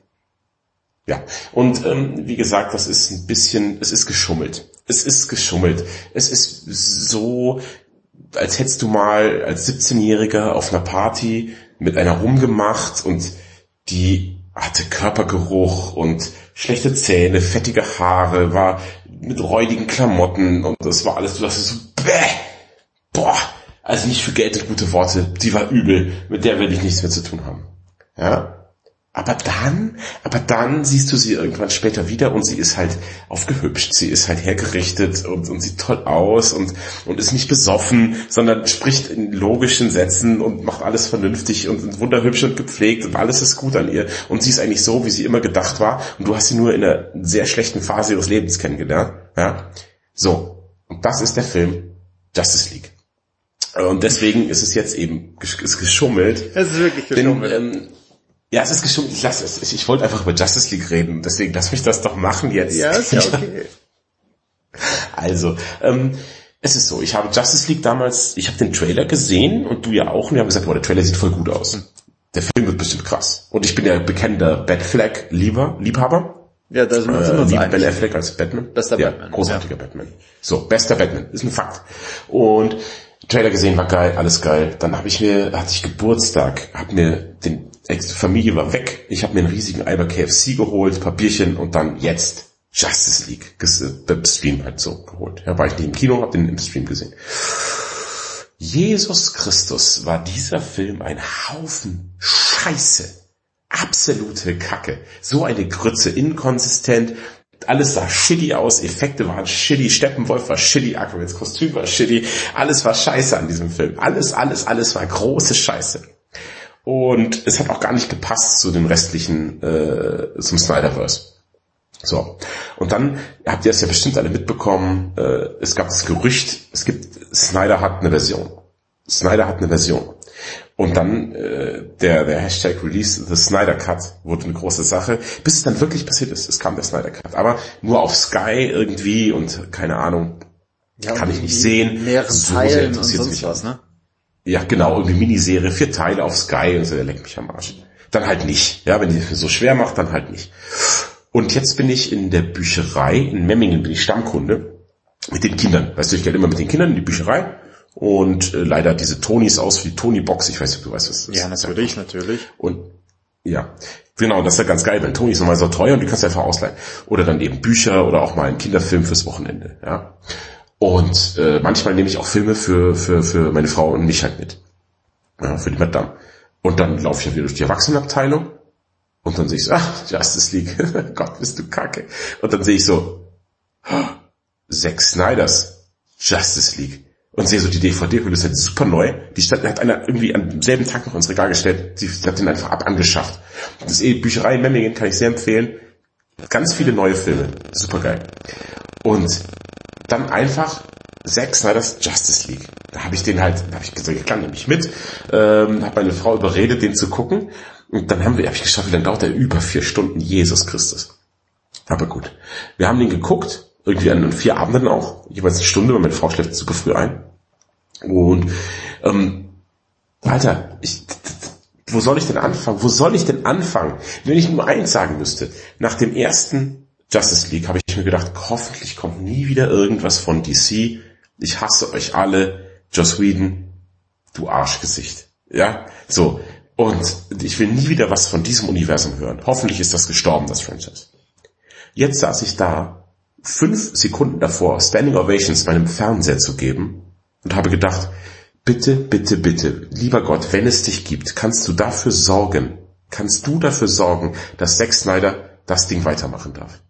Ja, und ähm, wie gesagt, das ist ein bisschen, es ist geschummelt. Es ist geschummelt. Es ist so, als hättest du mal als 17-Jähriger auf einer Party mit einer rumgemacht und die hatte Körpergeruch und schlechte Zähne, fettige Haare, war mit räudigen Klamotten und das war alles, du dachtest so, bäh, boah, also nicht für Geld und gute Worte, die war übel, mit der will ich nichts mehr zu tun haben. Ja, aber dann, aber dann siehst du sie irgendwann später wieder und sie ist halt aufgehübscht, sie ist halt hergerichtet und, und sieht toll aus und, und ist nicht besoffen, sondern spricht in logischen Sätzen und macht alles vernünftig und, und wunderhübsch und gepflegt und alles ist gut an ihr. Und sie ist eigentlich so, wie sie immer gedacht war und du hast sie nur in einer sehr schlechten Phase ihres Lebens kennengelernt. Ja? So. Und das ist der Film Justice League. Und deswegen ist es jetzt eben ist geschummelt. Es ist wirklich geschummelt. Denn, ähm, ja, es ist geschummelt. Ich lasse es. Ich wollte einfach über Justice League reden. Deswegen lass mich das doch machen jetzt. Ja, ist ja (laughs) okay. also, ähm, es ist so, ich habe Justice League damals, ich habe den Trailer gesehen und du ja auch und wir haben gesagt, boah, der Trailer sieht voll gut aus. Der Film wird bestimmt krass. Und ich bin ja bekennender Batflag Lieber, Liebhaber. Ja, da sind wir äh, uns Ben Affleck als Batman. Bester ja, Batman. Großartiger ja. Batman. So, bester Batman, ist ein Fakt. Und Trailer gesehen war geil, alles geil. Dann habe ich mir, hatte ich Geburtstag, habe mir den Familie war weg. Ich habe mir einen riesigen Eimer KFC geholt, Papierchen und dann jetzt Justice League beim Stream halt so geholt. Ja, war ich nicht im Kino, habe den im Stream gesehen. Jesus Christus war dieser Film ein Haufen Scheiße. Absolute Kacke. So eine Grütze, inkonsistent. Alles sah shitty aus, Effekte waren shitty, Steppenwolf war shitty, Aquamans Kostüm war shitty, alles war scheiße an diesem Film. Alles, alles, alles war große Scheiße. Und es hat auch gar nicht gepasst zu dem restlichen, äh, zum Snyderverse. So. Und dann habt ihr es ja bestimmt alle mitbekommen, äh, es gab das Gerücht, es gibt, Snyder hat eine Version. Snyder hat eine Version. Und dann äh, der, der Hashtag Release the Snyder Cut wurde eine große Sache, bis es dann wirklich passiert ist. Es kam der Snyder Cut. Aber nur auf Sky irgendwie und keine Ahnung, ja, kann ich nicht sehen. Mehreren so Teilen und sonst was, ne? Ja, genau, irgendwie Miniserie, vier Teile auf Sky und so, der leckt mich am Arsch. Dann halt nicht. Ja, wenn die so schwer macht, dann halt nicht. Und jetzt bin ich in der Bücherei, in Memmingen bin ich Stammkunde, mit den Kindern. Weißt du, ich gehe immer mit den Kindern in die Bücherei und äh, leider diese Tonys aus wie Tony Box, ich weiß nicht, ob du weißt, was das ist. Ja, natürlich, natürlich. Und ja, genau, das ist ja ganz geil, weil Tony ist nochmal so teuer und die kannst du einfach ausleihen. Oder dann eben Bücher oder auch mal einen Kinderfilm fürs Wochenende, ja. Und äh, manchmal nehme ich auch Filme für, für, für meine Frau und mich halt mit. Ja, für die Madame. Und dann laufe ich ja wieder durch die Erwachsenenabteilung und dann sehe ich so, ach, Justice League, (laughs) Gott, bist du kacke. Und dann sehe ich so, oh, Zack Snyders Justice League. Und sehe so die DVD-Hülle, ist halt super neu. Die Stadt hat einer irgendwie am selben Tag noch ins Regal gestellt. Sie hat den einfach ab angeschafft. Das eh Bücherei in Memmingen, kann ich sehr empfehlen. Ganz viele neue Filme. Super geil. Und dann einfach Zack Snyder's Justice League. Da habe ich den halt, da habe ich gesagt, klar, nehme ich mit. Ähm, habe meine Frau überredet, den zu gucken. Und dann haben wir, habe ich geschafft, lange dauert der? Über vier Stunden, Jesus Christus. Aber gut. Wir haben den geguckt, irgendwie an vier Abenden auch, jeweils eine Stunde, weil meine Frau schläft super früh ein. Und ähm, Alter, ich, wo soll ich denn anfangen? Wo soll ich denn anfangen? Wenn ich nur eins sagen müsste, nach dem ersten Justice League habe ich mir gedacht, hoffentlich kommt nie wieder irgendwas von DC. Ich hasse euch alle. Joss Whedon, du Arschgesicht. Ja, so. Und ich will nie wieder was von diesem Universum hören. Hoffentlich ist das gestorben, das Franchise. Jetzt saß ich da, fünf Sekunden davor, Standing Ovations meinem Fernseher zu geben und habe gedacht, bitte, bitte, bitte, lieber Gott, wenn es dich gibt, kannst du dafür sorgen, kannst du dafür sorgen, dass Zack Snyder das Ding weitermachen darf.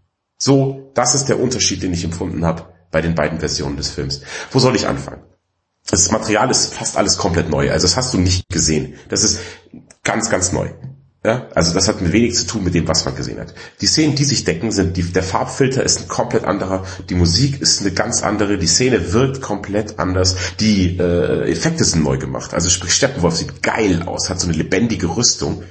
So, das ist der Unterschied, den ich empfunden habe bei den beiden Versionen des Films. Wo soll ich anfangen? Das Material ist fast alles komplett neu. Also das hast du nicht gesehen. Das ist ganz, ganz neu. Ja, also das hat wenig zu tun mit dem, was man gesehen hat. Die Szenen, die sich decken, sind, die, der Farbfilter ist ein komplett anderer, die Musik ist eine ganz andere, die Szene wirkt komplett anders, die äh, Effekte sind neu gemacht. Also sprich, Steppenwolf sieht geil aus, hat so eine lebendige Rüstung,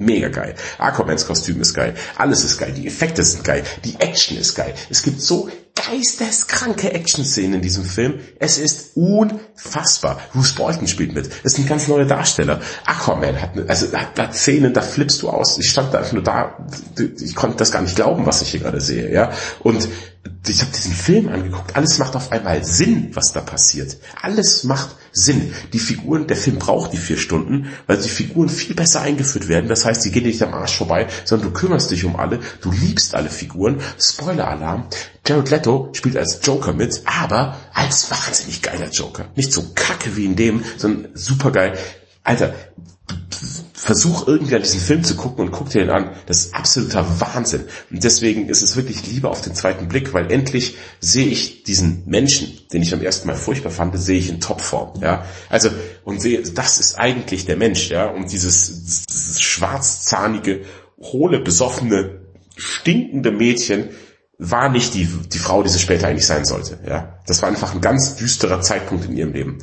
Mega geil. Aquamans Kostüm ist geil. Alles ist geil. Die Effekte sind geil. Die Action ist geil. Es gibt so geisteskranke Action-Szenen in diesem Film. Es ist unfassbar. Bruce Bolton spielt mit. Es sind ganz neue Darsteller. Aquaman hat, also hat, hat Szenen, da flippst du aus. Ich stand da einfach nur da, ich konnte das gar nicht glauben, was ich hier gerade sehe, ja. Und ich habe diesen Film angeguckt. Alles macht auf einmal Sinn, was da passiert. Alles macht Sinn. Die Figuren, der Film braucht die vier Stunden, weil die Figuren viel besser eingeführt werden. Das heißt, sie gehen nicht am Arsch vorbei, sondern du kümmerst dich um alle. Du liebst alle Figuren. Spoiler-Alarm. Jared Leto spielt als Joker mit, aber als wahnsinnig geiler Joker. Nicht so kacke wie in dem, sondern super geil. Alter, versuch irgendwie an diesen Film zu gucken und guck dir den an. Das ist absoluter Wahnsinn. Und deswegen ist es wirklich Liebe auf den zweiten Blick, weil endlich sehe ich diesen Menschen, den ich am ersten Mal furchtbar fand, sehe ich in Topform, ja. Also, und sehe, das ist eigentlich der Mensch, ja. Und dieses, dieses schwarzzahnige, hohle, besoffene, stinkende Mädchen, war nicht die, die Frau, die sie später eigentlich sein sollte. Ja, das war einfach ein ganz düsterer Zeitpunkt in ihrem Leben.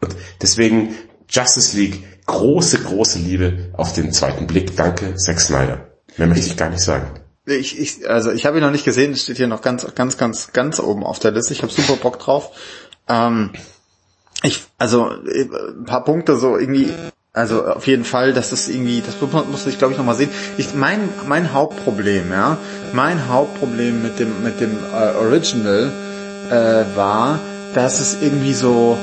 Und deswegen Justice League, große, große Liebe auf den zweiten Blick. Danke, Zack Snyder. Mehr möchte ich gar nicht sagen. Ich, ich, also ich habe ihn noch nicht gesehen, es steht hier noch ganz, ganz, ganz, ganz oben auf der Liste. Ich habe super Bock drauf. Ähm, ich, also ein paar Punkte so irgendwie, also auf jeden Fall, dass das irgendwie, das musste ich glaube ich noch mal sehen. Ich, mein, mein Hauptproblem, ja, mein Hauptproblem mit dem, mit dem äh, Original äh, war, dass es irgendwie so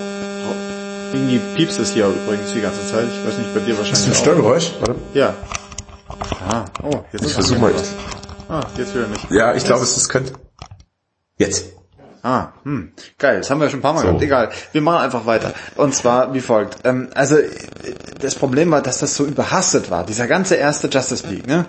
irgendwie piepst es hier übrigens die ganze Zeit. Ich weiß nicht, bei dir wahrscheinlich. Ist ein Störgeräusch? Warte. Ja. Ah, oh, jetzt ich versuche mal. Ah, jetzt höre ich. Ja, ich glaube, es ist könnte. Jetzt. Ah, hm, geil, das haben wir ja schon ein paar Mal so. gehabt. Egal, wir machen einfach weiter. Und zwar wie folgt. Ähm, also das Problem war, dass das so überhastet war. Dieser ganze erste Justice League. Ne?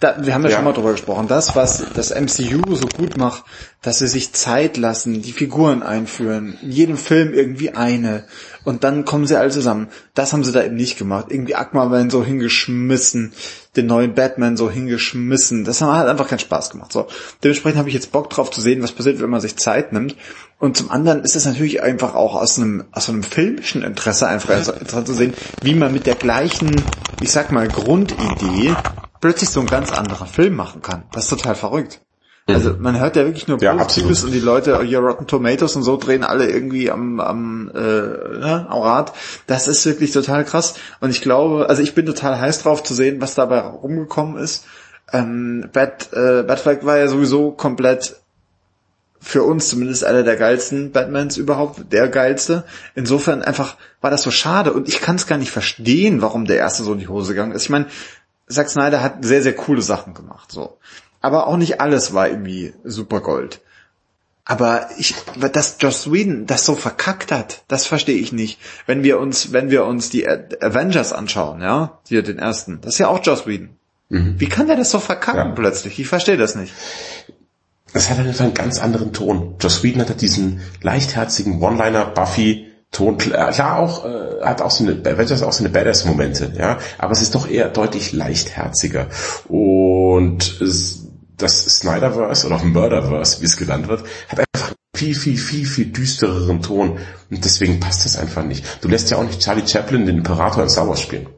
Da, wir haben ja, ja schon mal drüber gesprochen. Das, was das MCU so gut macht, dass sie sich Zeit lassen, die Figuren einführen, in jedem Film irgendwie eine und dann kommen sie alle zusammen. Das haben sie da eben nicht gemacht. Irgendwie Aquaman so hingeschmissen, den neuen Batman so hingeschmissen. Das hat einfach keinen Spaß gemacht. So, dementsprechend habe ich jetzt Bock drauf zu sehen, was passiert, wenn man sich Zeit nimmt. Und zum anderen ist es natürlich einfach auch aus einem aus einem filmischen Interesse einfach interessant zu sehen, wie man mit der gleichen, ich sag mal Grundidee plötzlich so ein ganz anderer Film machen kann. Das ist total verrückt. Also man hört ja wirklich nur Ja, Positives absolut. und die Leute, hier Rotten Tomatoes und so drehen alle irgendwie am, am, äh, ne, am Rad. Das ist wirklich total krass. Und ich glaube, also ich bin total heiß drauf zu sehen, was dabei rumgekommen ist. Ähm, Bat, äh, Batfleck war ja sowieso komplett für uns zumindest einer der geilsten Batmans überhaupt, der geilste. Insofern einfach war das so schade und ich kann es gar nicht verstehen, warum der erste so in die Hose gegangen ist. Ich meine, Zack Snyder hat sehr, sehr coole Sachen gemacht, so. Aber auch nicht alles war irgendwie super Gold. Aber ich, dass Joss Whedon das so verkackt hat, das verstehe ich nicht. Wenn wir uns, wenn wir uns die Avengers anschauen, ja, hier den ersten, das ist ja auch Joss Whedon. Wie kann der das so verkacken Ja. plötzlich? Ich verstehe das nicht. Es hat einfach einen ganz anderen Ton. Joss Whedon hat halt diesen leichtherzigen One-Liner Buffy Ton. Klar auch, äh, hat auch so eine, Avengers auch so eine Badass-Momente, ja. Aber es ist doch eher deutlich leichtherziger. Und es, das Snyderverse oder auch Murderverse, wie es genannt wird, hat einfach einen viel, viel, viel, viel düstereren Ton. Und deswegen passt das einfach nicht. Du lässt ja auch nicht Charlie Chaplin den Imperator in Star Wars spielen.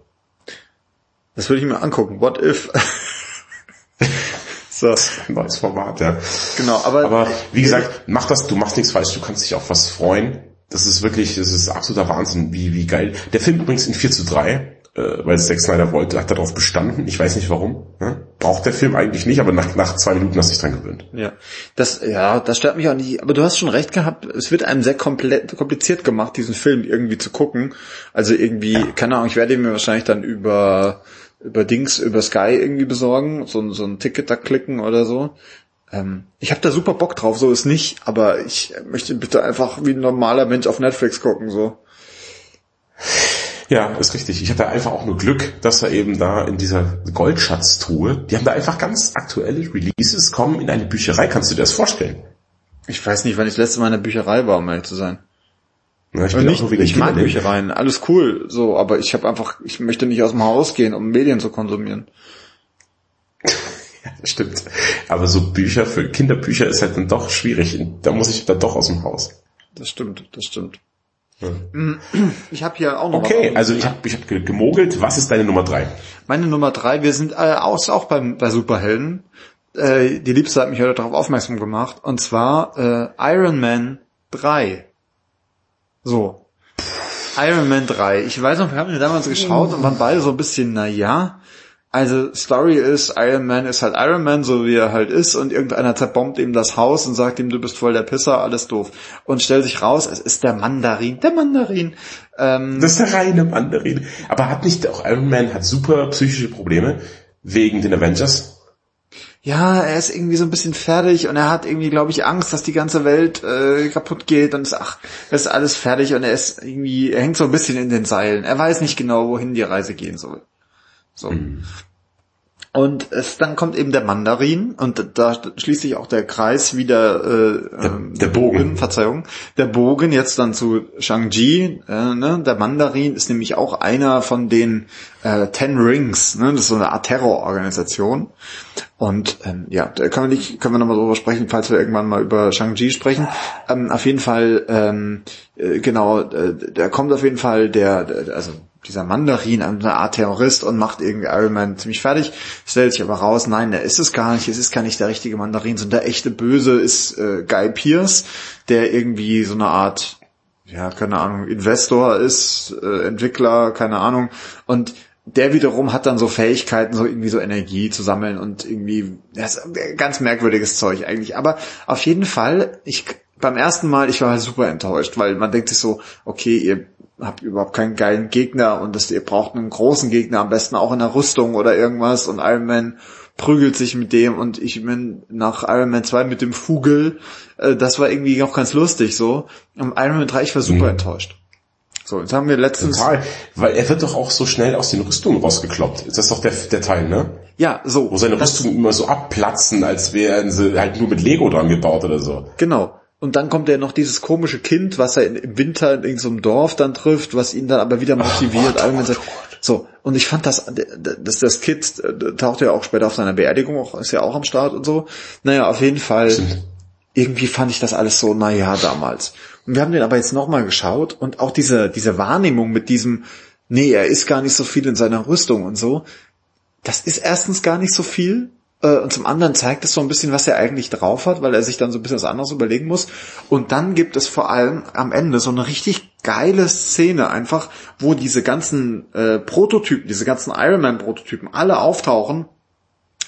Das würde ich mir angucken. What if? (laughs) so, Ein neues Format, ja. genau, aber, Aber wie gesagt, mach das, du machst nichts falsch, du kannst dich auf was freuen. Das ist wirklich, das ist absoluter Wahnsinn, wie, wie geil. Der Film übrigens in 4 zu 3, äh, weil Zack Snyder wollte, hat darauf bestanden. Ich weiß nicht warum. Ne? Braucht der Film eigentlich nicht, aber nach, nach zwei Minuten hast du dich dran gewöhnt. ja, das, ja, das stört mich auch nicht. Aber du hast schon recht gehabt. Es wird einem sehr komplett, kompliziert gemacht, diesen Film irgendwie zu gucken. Also irgendwie, keine Ahnung, ich werde ihn mir wahrscheinlich dann über, über Dings, über Sky irgendwie besorgen, so, ein- so ein Ticket da klicken oder so. Ähm, ich habe da super Bock drauf, so ist nicht, aber ich möchte bitte einfach wie ein normaler Mensch auf Netflix gucken, so. Ja, ist richtig. Ich hatte einfach auch nur Glück, dass er eben da in dieser Goldschatztruhe, die haben da einfach ganz aktuelle Releases kommen in eine Bücherei. Kannst du dir das vorstellen? Ich weiß nicht, wann ich das letzte Mal in der Bücherei war, um ehrlich zu sein. Ja, ich bin nicht, ich mag Kindern- Büchereien, alles cool, so, aber ich habe einfach, ich möchte nicht aus dem Haus gehen, um Medien zu konsumieren. (laughs) Stimmt. Aber so Bücher für Kinderbücher ist halt dann doch schwierig. Da muss ich dann doch aus dem Haus. Das stimmt, das stimmt. Ich habe hier auch noch Okay, also ich habe ich hab ge- gemogelt. Was ist deine Nummer drei? Meine Nummer drei, wir sind äh, auch, auch beim, bei Superhelden. Äh, die Liebste hat mich heute darauf aufmerksam gemacht. Und zwar äh, Iron Man 3. So. Iron Man 3. Ich weiß noch, wir haben den damals geschaut und waren beide so ein bisschen, na ja. Also Story ist, Iron Man ist halt Iron Man, so wie er halt ist, und irgendeiner zerbombt ihm das Haus und sagt ihm, du bist voll der Pisser, alles doof. Und stellt sich raus, es ist der Mandarin, der Mandarin. Ähm, Das ist der reine Mandarin. Aber hat nicht auch Iron Man hat super psychische Probleme wegen den Avengers? Ja, er ist irgendwie so ein bisschen fertig und er hat irgendwie, glaube ich, Angst, dass die ganze Welt äh, kaputt geht und ist, ach, das ist alles fertig und er ist irgendwie, er hängt so ein bisschen in den Seilen. Er weiß nicht genau, wohin die Reise gehen soll. So. Und es, dann kommt eben der Mandarin und da schließt sich auch der Kreis wieder, äh, Der- ähm, der Bogen. Verzeihung, der Bogen jetzt dann zu Shang-Chi. Äh, ne? Der Mandarin ist nämlich auch einer von den äh, Ten Rings. Ne? Das ist so eine Art Terrororganisation. Und ähm, ja, da können wir nicht, können wir nochmal drüber sprechen, falls wir irgendwann mal über Shang-Chi sprechen. Ähm, auf jeden Fall, ähm, äh, genau, äh, da kommt auf jeden Fall der, der also dieser Mandarin, eine Art Terrorist und macht irgendwie Iron Man ziemlich fertig, stellt sich aber raus, nein, der ist es gar nicht, es ist gar nicht der richtige Mandarin, sondern der echte Böse ist äh, Guy Pierce, der irgendwie so eine Art, ja, keine Ahnung, Investor ist, äh, Entwickler, keine Ahnung, und der wiederum hat dann so Fähigkeiten, so irgendwie so Energie zu sammeln und irgendwie, das ganz merkwürdiges Zeug eigentlich. Aber auf jeden Fall, ich, beim ersten Mal, ich war halt super enttäuscht, weil man denkt sich so, okay, ihr habt überhaupt keinen geilen Gegner und das, ihr braucht einen großen Gegner, am besten auch in der Rüstung oder irgendwas und Iron Man prügelt sich mit dem und ich bin nach Iron Man 2 mit dem Vogel, äh, das war irgendwie auch ganz lustig so. Und Iron Man 3, ich war super Mhm. enttäuscht. So, jetzt haben wir letztens, Total. Weil er wird doch auch so schnell aus den Rüstungen rausgekloppt. Ist das doch der, der Teil, ne? ja, so. Wo seine Rüstungen immer so abplatzen, als wären sie halt nur mit Lego dran gebaut oder so. Genau. Und dann kommt ja noch dieses komische Kind, was er im Winter in irgendeinem Dorf dann trifft, was ihn dann aber wieder motiviert. Gott, Iron Man oh so, und ich fand das, das, das Kind äh, taucht ja auch später auf seiner Beerdigung, auch, ist ja auch am Start und so. Naja, auf jeden Fall, irgendwie fand ich das alles so, naja, damals. Und wir haben den aber jetzt nochmal geschaut und auch diese, diese Wahrnehmung mit diesem, nee, er ist gar nicht so viel in seiner Rüstung und so, das ist erstens gar nicht so viel. Äh, und zum anderen zeigt es so ein bisschen, was er eigentlich drauf hat, weil er sich dann so ein bisschen was anderes überlegen muss. Und dann gibt es vor allem am Ende so eine richtig geile Szene einfach, wo diese ganzen äh, Prototypen, diese ganzen Iron Man Prototypen alle auftauchen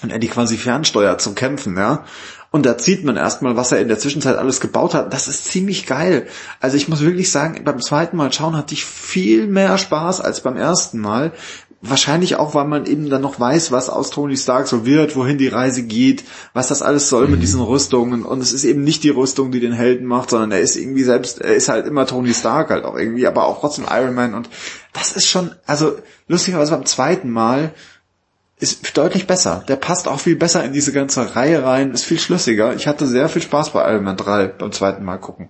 und er die quasi fernsteuert zum Kämpfen, ja. Und da sieht man erstmal, was er in der Zwischenzeit alles gebaut hat. Das ist ziemlich geil. Also ich muss wirklich sagen, beim zweiten Mal schauen hatte ich viel mehr Spaß als beim ersten Mal. Wahrscheinlich auch, weil man eben dann noch weiß, was aus Tony Stark so wird, wohin die Reise geht, was das alles soll mhm. mit diesen Rüstungen. Und es ist eben nicht die Rüstung, die den Helden macht, sondern er ist irgendwie selbst, er ist halt immer Tony Stark halt auch irgendwie, aber auch trotzdem Iron Man. Und das ist schon, also lustigerweise beim zweiten Mal ist deutlich besser. Der passt auch viel besser in diese ganze Reihe rein, ist viel schlüssiger. Ich hatte sehr viel Spaß bei Iron Man 3 beim zweiten Mal gucken.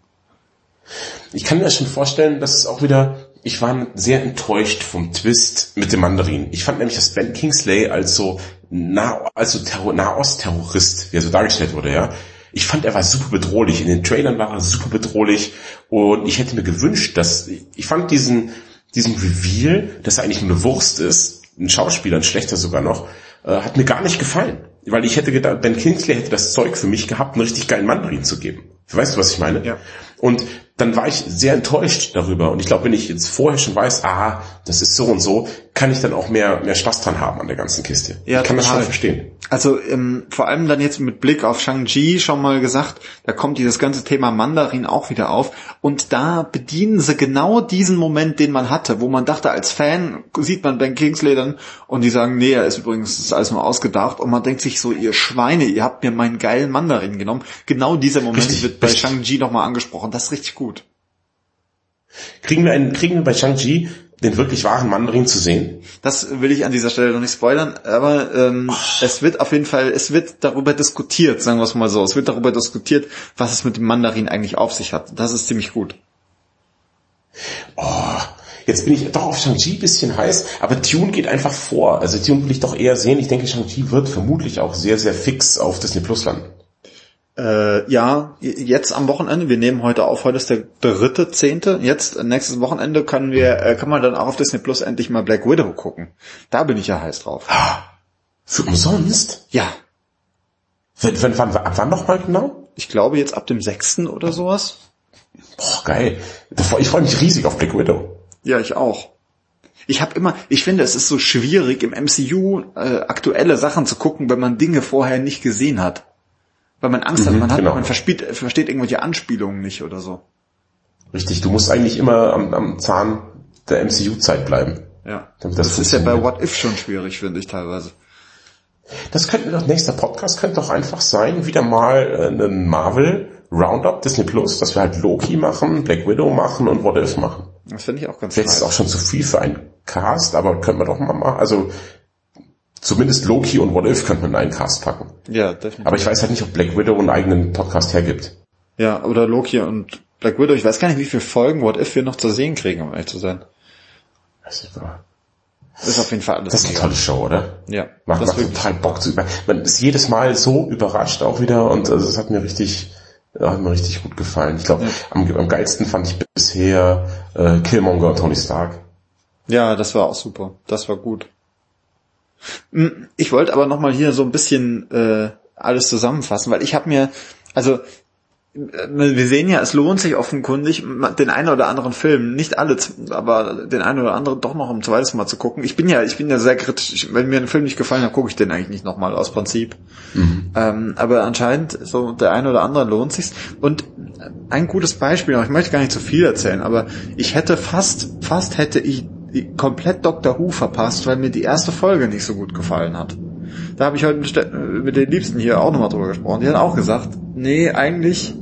Ich kann mir schon vorstellen, dass es auch wieder, ich war sehr enttäuscht vom Twist mit dem Mandarin. Ich fand nämlich, dass Ben Kingsley als so nah, also Terror, Nahost-Terrorist, wie er so dargestellt wurde, ja. Ich fand, er war super bedrohlich. In den Trailern war er super bedrohlich und ich hätte mir gewünscht, dass, ich fand diesen, diesen Reveal, dass er eigentlich nur eine Wurst ist, ein Schauspieler, ein schlechter sogar noch, äh, hat mir gar nicht gefallen. Weil ich hätte gedacht, Ben Kingsley hätte das Zeug für mich gehabt, einen richtig geilen Mandarin zu geben. Weißt du, was ich meine? Ja. Und dann war ich sehr enttäuscht darüber. Und ich glaube, wenn ich jetzt vorher schon weiß, ah, das ist so und so, kann ich dann auch mehr, mehr Spaß dran haben an der ganzen Kiste. Ja, ich kann total. das schon verstehen. Also ähm, vor allem dann jetzt mit Blick auf Shang-Chi schon mal gesagt, da kommt dieses ganze Thema Mandarin auch wieder auf. Und da bedienen sie genau diesen Moment, den man hatte, wo man dachte, als Fan sieht man Ben Kingsley dann und die sagen, nee, er ist übrigens, das ist alles nur ausgedacht. Und man denkt sich so, ihr Schweine, ihr habt mir meinen geilen Mandarin genommen. Genau dieser Moment Richtig, wird bei. Shang-Chi nochmal angesprochen. Das ist richtig gut. Kriegen wir, einen, kriegen wir bei Shang-Chi den wirklich wahren Mandarin zu sehen? Das will ich an dieser Stelle noch nicht spoilern, aber ähm, es wird auf jeden Fall, es wird darüber diskutiert, sagen wir es mal so, es wird darüber diskutiert, was es mit dem Mandarin eigentlich auf sich hat. Das ist ziemlich gut. Oh, jetzt bin ich doch auf Shang-Chi ein bisschen heiß, aber Tune geht einfach vor. Also Tune will ich doch eher sehen. Ich denke, Shang-Chi wird vermutlich auch sehr, sehr fix auf Disney Plus landen. Äh, ja, jetzt am Wochenende, wir nehmen heute auf, heute ist der dritte, zehnte, jetzt nächstes Wochenende können wir, äh, kann man dann auch auf Disney Plus endlich mal Black Widow gucken. Da bin ich ja heiß drauf. Für umsonst? Ja, Wenn, wenn, wann, ab wann noch mal genau? ich glaube jetzt ab dem sechsten oder sowas. Boah, geil. Ich freue mich riesig auf Black Widow. Ja, ich auch. Ich habe immer, ich finde, es ist so schwierig im MCU äh, aktuelle Sachen zu gucken, wenn man Dinge vorher nicht gesehen hat. Weil man Angst hat, Mhm, man hat, genau. man versteht, versteht irgendwelche Anspielungen nicht oder so. Richtig, du musst eigentlich immer am, am Zahn der MCU-Zeit bleiben. Ja. Das, das ist ja bei. What If schon schwierig, finde ich teilweise. Das könnte doch, nächster Podcast könnte doch einfach sein, wieder mal äh, ein Marvel Roundup Disney Plus, dass wir halt Loki machen, Black Widow machen und What If machen. Das finde ich auch ganz Vielleicht ist auch schon zu viel für einen Cast, aber könnten wir doch mal machen. Also zumindest Loki und What If könnten wir in einen Cast packen. Ja, definitiv. Aber ich weiß halt nicht, ob Black Widow einen eigenen Podcast hergibt. ja, oder Loki und Black Widow. Ich weiß gar nicht, wie viele Folgen What If wir noch zu sehen kriegen, um ehrlich zu sein. Weiß ich aber. Ist auf jeden Fall alles Das ist eine tolle Show, oder? Ja, Macht, das macht total Bock zu über. Man ist jedes Mal so überrascht auch wieder und also es hat mir richtig, ja, hat mir richtig gut gefallen. Ich glaube, am, am geilsten fand ich bisher äh, Killmonger und Tony Stark. Ja, das war auch super. Das war gut. Mm, Ich wollte aber nochmal hier so ein bisschen äh, alles zusammenfassen, weil ich habe mir, also äh, wir sehen ja, es lohnt sich offenkundig, den einen oder anderen Film, nicht alle, aber den einen oder anderen doch noch ein zweites Mal zu gucken. Ich bin ja, ich bin ja sehr kritisch. Wenn mir ein Film nicht gefallen hat, gucke ich den eigentlich nicht nochmal aus Prinzip. Ähm, aber anscheinend, so der eine oder andere lohnt sich's. Und ein gutes Beispiel, noch, ich möchte gar nicht zu viel erzählen, aber ich hätte fast, fast hätte ich komplett Doctor Who verpasst, weil mir die erste Folge nicht so gut gefallen hat. Da habe ich heute mit den Liebsten hier auch nochmal drüber gesprochen. Die hat auch gesagt, nee, eigentlich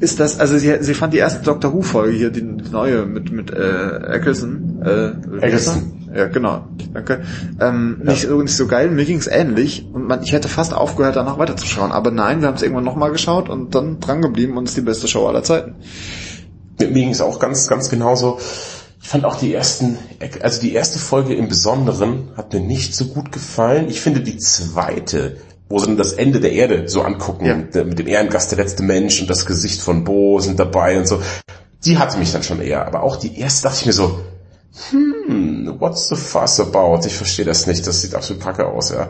ist das, also sie, sie fand die erste Doctor Who Folge hier, die neue mit mit äh, Eccleston, äh? Eccleston. ja genau, danke, ähm, nicht, so, nicht so geil. Mir ging's ähnlich und man, ich hätte fast aufgehört, danach weiterzuschauen, aber nein, wir haben es irgendwann nochmal geschaut und dann dran geblieben und es ist die beste Show aller Zeiten. Mir ging es auch ganz, ganz genauso. Ich fand auch die ersten, also die erste Folge im Besonderen hat mir nicht so gut gefallen. Ich finde die zweite, wo sie dann das Ende der Erde so angucken, Ja. der- mit dem Ehrengast der letzte Mensch und das Gesicht von Bo sind dabei und so, die hatte mich dann schon eher. Aber auch die erste dachte ich mir so, hm, what's the fuss about? Ich verstehe das nicht, das sieht absolut kacke aus, ja.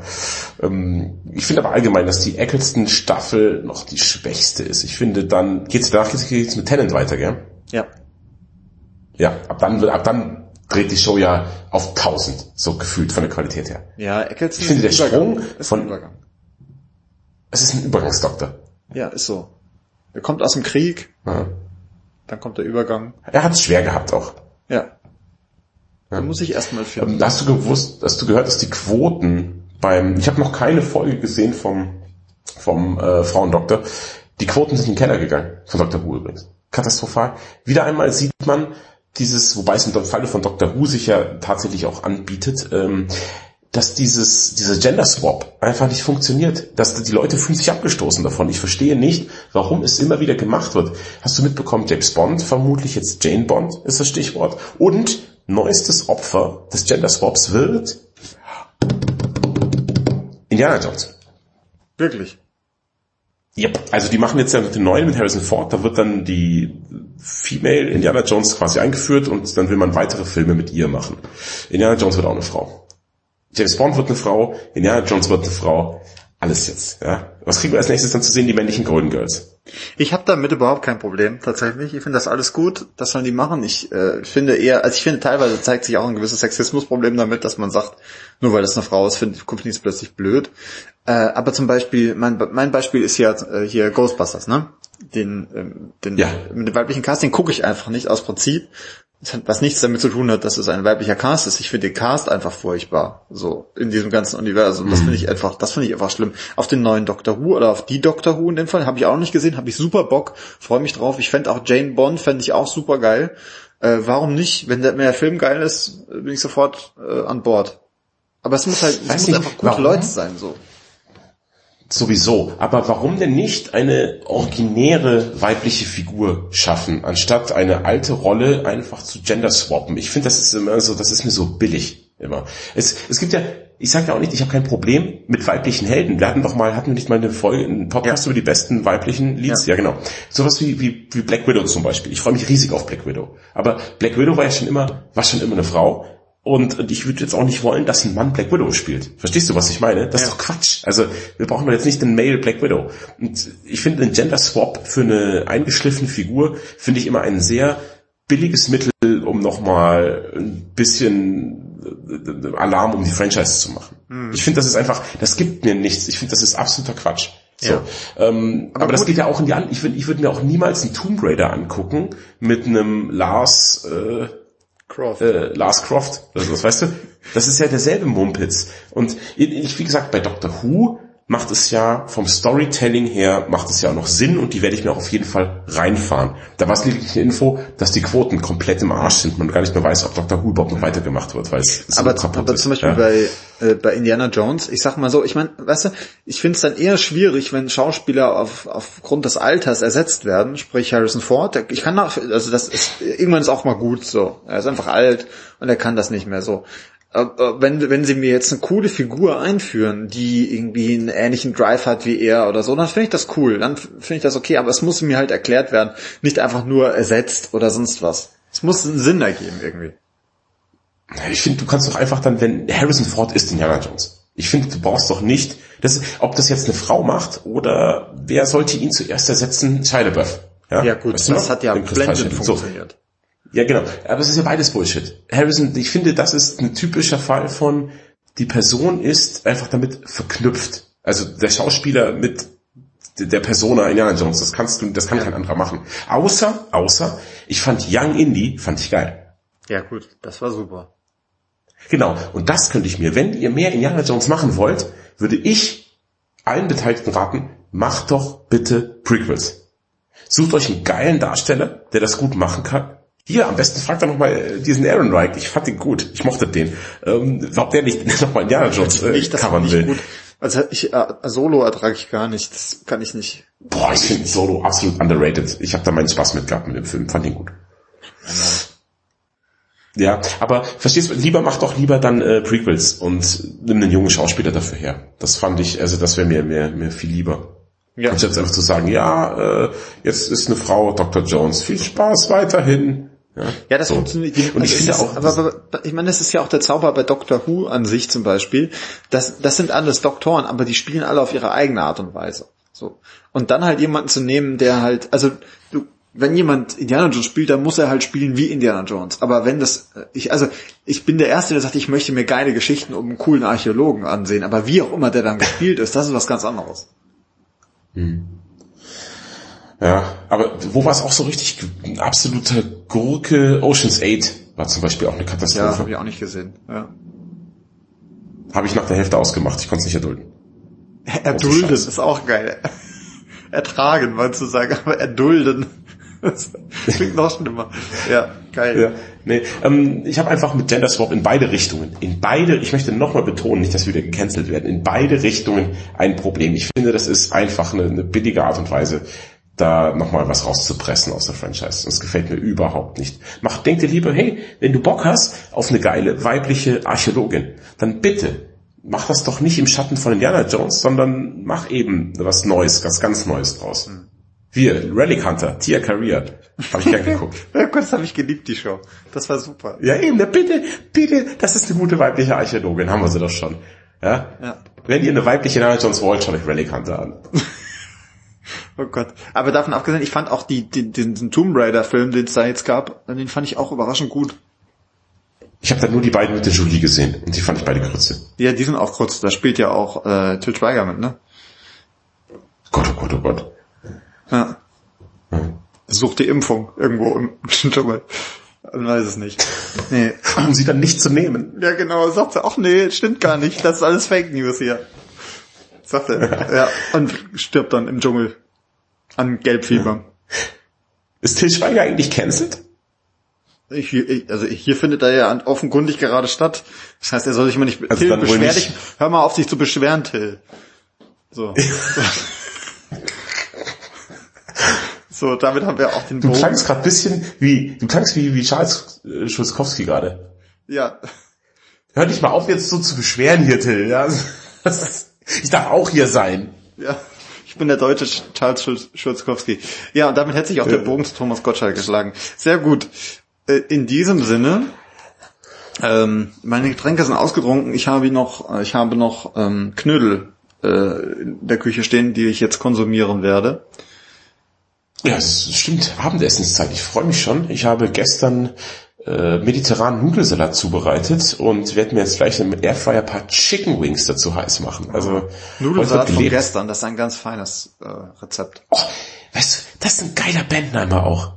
Ähm, ich finde aber allgemein, dass die Eccleston-Staffel noch die schwächste ist. Ich finde, dann geht's danach geht's mit Tennant weiter, gell? Ja. Ja, ab dann, ab dann dreht die Show ja auf 1000, so gefühlt von der Qualität her. Ja, Eccleston Ich finde, der ein Sprung Übergang. Ist von- ein Übergang. Es ist ein Übergangsdoktor. Ja, ist so. Er kommt aus dem Krieg, Ja. dann kommt der Übergang. Er hat es schwer gehabt auch. Ja. Da muss ich erstmal finden. Ähm, Hast du gewusst, hast du gehört, dass die Quoten beim, ich habe noch keine Folge gesehen vom, vom äh, Frauendoktor, die Quoten sind in den Keller gegangen, von Dr. Who übrigens. Katastrophal. Wieder einmal sieht man dieses, wobei es im Falle von Dr. Who sich ja tatsächlich auch anbietet, ähm, dass dieses, dieser Gender Swap einfach nicht funktioniert. Dass die Leute fühlen sich abgestoßen davon. Ich verstehe nicht, warum es immer wieder gemacht wird. Hast du mitbekommen, James Bond, vermutlich jetzt Jane Bond ist das Stichwort. Und neuestes Opfer des Gender Swaps wird Indiana Jones. Wirklich. Yep. Also die machen jetzt ja dem neuen, mit Harrison Ford, da wird dann die Female Indiana Jones quasi eingeführt und dann will man weitere Filme mit ihr machen. Indiana Jones wird auch eine Frau. James Bond wird eine Frau, Indiana Jones wird eine Frau. Alles jetzt, ja. Was kriegen wir als nächstes dann zu sehen? Die männlichen Golden Girls. Ich habe damit überhaupt kein Problem, tatsächlich. Ich finde das alles gut, das sollen die machen. Ich äh, finde eher, also ich finde teilweise zeigt sich auch ein gewisses Sexismusproblem damit, dass man sagt, nur weil das eine Frau ist, finde finde ich es plötzlich blöd. Äh, aber zum Beispiel, mein, mein Beispiel ist ja äh, hier Ghostbusters, ne? Den, ähm, den Ja. mit dem weiblichen Casting gucke ich einfach nicht aus Prinzip. Was nichts damit zu tun hat, dass es ein weiblicher Cast ist. Ich finde den Cast einfach furchtbar. So, in diesem ganzen Universum. Das finde ich einfach, das finde ich einfach schlimm. Auf den neuen Doctor Who oder auf die Doctor Who in dem Fall habe ich auch noch nicht gesehen, habe ich super Bock, freue mich drauf. Ich fände auch Jane Bond, fände ich auch super geil. Äh, warum nicht? Wenn der, wenn der Film geil ist, bin ich sofort äh, an Bord. Aber es muss halt, es muss einfach gute? Leute sein, so. Sowieso. Aber warum denn nicht eine originäre weibliche Figur schaffen, anstatt eine alte Rolle einfach zu gender swappen? Ich finde, das ist immer so, das ist mir so billig immer. Es, es gibt ja, ich sage ja auch nicht, ich habe kein Problem mit weiblichen Helden. Wir hatten doch mal, hatten wir nicht mal eine Folge, einen Podcast Ja. über die besten weiblichen Leads? Ja. Ja, genau. Sowas wie, wie, wie Black Widow zum Beispiel. Ich freue mich riesig auf Black Widow. Aber Black Widow war ja schon immer, war schon immer eine Frau. Und, ich würde jetzt auch nicht wollen, dass ein Mann Black Widow spielt. Verstehst du, was ich meine? Das ist doch Quatsch. Also wir brauchen doch jetzt nicht den Male Black Widow. Und ich finde den Gender Swap für eine eingeschliffene Figur finde ich immer ein sehr billiges Mittel, um nochmal ein bisschen äh, Alarm um die Franchise zu machen. Hm. Ich finde, das ist einfach, das gibt mir nichts. Ich finde, das ist absoluter Quatsch. So. Ja. Ähm, aber das gut. geht ja auch in die an. Ich würde ich würd mir auch niemals einen Tomb Raider angucken mit einem Lars äh, Croft. äh, Lars Croft oder sowas, weißt du? Das ist ja derselbe Mumpitz. Und ich, wie gesagt, bei Doctor Who macht es ja vom Storytelling her, macht es ja auch noch Sinn und die werde ich mir auch auf jeden Fall reinfahren. Da war es lediglich eine Info, dass die Quoten komplett im Arsch sind. Man gar nicht mehr weiß, ob Doctor Who überhaupt noch weitergemacht wird, weil es so aber, kaputt aber ist. zum Beispiel ja. bei, äh, bei Indiana Jones, ich sag mal so, ich meine, weißt du, ich finde es dann eher schwierig, wenn Schauspieler auf, aufgrund des Alters ersetzt werden, sprich Harrison Ford, der- ich kann auch, also das ist, irgendwann ist auch mal gut so. Er ist einfach alt und er kann das nicht mehr so. Aber wenn, wenn sie mir jetzt eine coole Figur einführen, die irgendwie einen ähnlichen Drive hat wie er oder so, dann finde ich das cool, dann finde ich das okay, aber es muss mir halt erklärt werden, nicht einfach nur ersetzt oder sonst was. Es muss einen Sinn ergeben irgendwie. Ich finde, du kannst doch einfach dann, wenn Harrison Ford ist Indiana Jones. Ich finde, du brauchst doch nicht, das, ob das jetzt eine Frau macht oder wer sollte ihn zuerst ersetzen? Shia LaBeouf. Ja gut, Weißt du das noch? hat ja blendend So. Ja, genau. Aber es ist ja beides Bullshit. Harrison, ich finde, das ist ein typischer Fall von, die Person ist einfach damit verknüpft. Also der Schauspieler mit der Persona Indiana Jones, das kannst du, das kann kein anderer machen. Außer, außer, ich fand Young Indie, fand ich geil. Ja gut, das war super. Genau. Und das könnte ich mir, wenn ihr mehr Indiana Jones machen wollt, würde ich allen Beteiligten raten, macht doch bitte Prequels. Sucht euch einen geilen Darsteller, der das gut machen kann. Hier, am besten fragt er nochmal diesen Aaron Reich. Ich fand ihn gut. Ich mochte den. Ähm, ob der nicht (laughs) nochmal Indiana Jones äh, Nicht, das covern will. gut. Also ich, äh, Solo ertrage ich gar nicht, das kann ich nicht. Boah, ich finde Solo absolut underrated. Ich habe da meinen Spaß mit gehabt mit dem Film. Fand ihn gut. Ja, aber verstehst du, lieber mach doch lieber dann äh, Prequels und nimm einen jungen Schauspieler dafür her. Das fand ich, also das wäre mir, mir, mir viel lieber. Ja. Anstatt einfach zu sagen, ja, äh, jetzt ist eine Frau Dr. Jones, viel Spaß weiterhin. Ja, ja das so. funktioniert. Und ich finde auch, aber, aber, ich meine, das ist ja auch der Zauber bei Doctor Who an sich zum Beispiel. Das, das sind alles Doktoren, aber die spielen alle auf ihre eigene Art und Weise. So. Und dann halt jemanden zu nehmen, der halt, also du, wenn jemand Indiana Jones spielt, dann muss er halt spielen wie Indiana Jones. Aber wenn das, ich, also, ich bin der Erste, der sagt, ich möchte mir geile Geschichten um einen coolen Archäologen ansehen. Aber wie auch immer der dann gespielt ist, das ist was ganz anderes. Hm. Ja, aber wo war es auch so richtig absolute Gurke? Ocean's 8 war zum Beispiel auch eine Katastrophe. Ja, habe ich auch nicht gesehen. Ja. Habe ich nach der Hälfte ausgemacht. Ich konnte es nicht erdulden. Erdulden ist auch geil. (laughs) Ertragen, wolltest du sagen, aber erdulden. (laughs) Das klingt noch schlimmer. Ja, geil. Ja, nee, ähm, ich habe einfach mit Gender Swap in beide Richtungen, in beide, ich möchte nochmal betonen, nicht, dass wir wieder gecancelt werden, in beide Richtungen ein Problem. Ich finde, das ist einfach eine, eine billige Art und Weise, da nochmal was rauszupressen aus der Franchise. Das gefällt mir überhaupt nicht. Mach, denk dir lieber, hey, wenn du Bock hast auf eine geile weibliche Archäologin, dann bitte mach das doch nicht im Schatten von Indiana Jones, sondern mach eben was Neues, was ganz Neues draus. Mhm. Wir, Relic Hunter, Tia Career. Habe ich gern geguckt. (laughs) ja, kurz habe ich geliebt, die Show. Das war super. Ja, eben, na, bitte, bitte, das ist eine gute weibliche Archäologin, haben wir sie doch schon. Ja? ja. Wenn ihr eine weibliche Indiana Jones wollt, schaut euch Relic Hunter an. (laughs) Oh Gott. Aber davon abgesehen, ich fand auch die, die, den Tomb Raider Film, den es da jetzt gab, den fand ich auch überraschend gut. Ich habe da nur die beiden mit der Julie gesehen und die fand ich beide kurze. Ja, die sind auch kurz. Da spielt ja auch äh, Til Schweiger mit, ne? Gott, oh Gott, oh Gott. Ja. Hm. Sucht die Impfung irgendwo im (laughs) Dschungel. Man weiß es nicht. Nee. (laughs) Um sie dann nicht zu nehmen. Ja, genau. Sagt sie, ach nee, stimmt gar nicht. Das ist alles Fake News hier. Sagt er. (laughs) ja. Und stirbt dann im Dschungel. An Gelbfieber. Ist Til Schweiger eigentlich cancelled? Ich, ich, also hier findet er ja offenkundig gerade statt. Das heißt, er soll sich mal nicht, also Till, beschwer dich, hör mal auf, dich zu beschweren, Till. So. (laughs) so, damit haben wir auch den Bogen. Du klangst gerade bisschen wie, du klangst wie, wie Charles äh, Schulzkowski gerade. Ja. Hör dich mal auf, jetzt so zu beschweren hier, Till, ja. (laughs) ich darf auch hier sein. Ja. Ich bin der deutsche Charles Schulzkowski. Ja, und damit hätte sich auch der Bogen zu Thomas Gottschalk geschlagen. Sehr gut. Äh, in diesem Sinne, ähm, meine Getränke sind ausgetrunken. Ich habe noch, äh, ich habe noch ähm, Knödel äh, in der Küche stehen, die ich jetzt konsumieren werde. Ja, es stimmt. Abendessenszeit. Ich freue mich schon. Ich habe gestern äh, mediterranen Nudelsalat zubereitet und werde mir jetzt gleich im Airfryer paar Chicken Wings dazu heiß machen. Also Nudelsalat von gestern, das ist ein ganz feines äh, Rezept. Oh, weißt du, das ist ein geiler Bandname auch.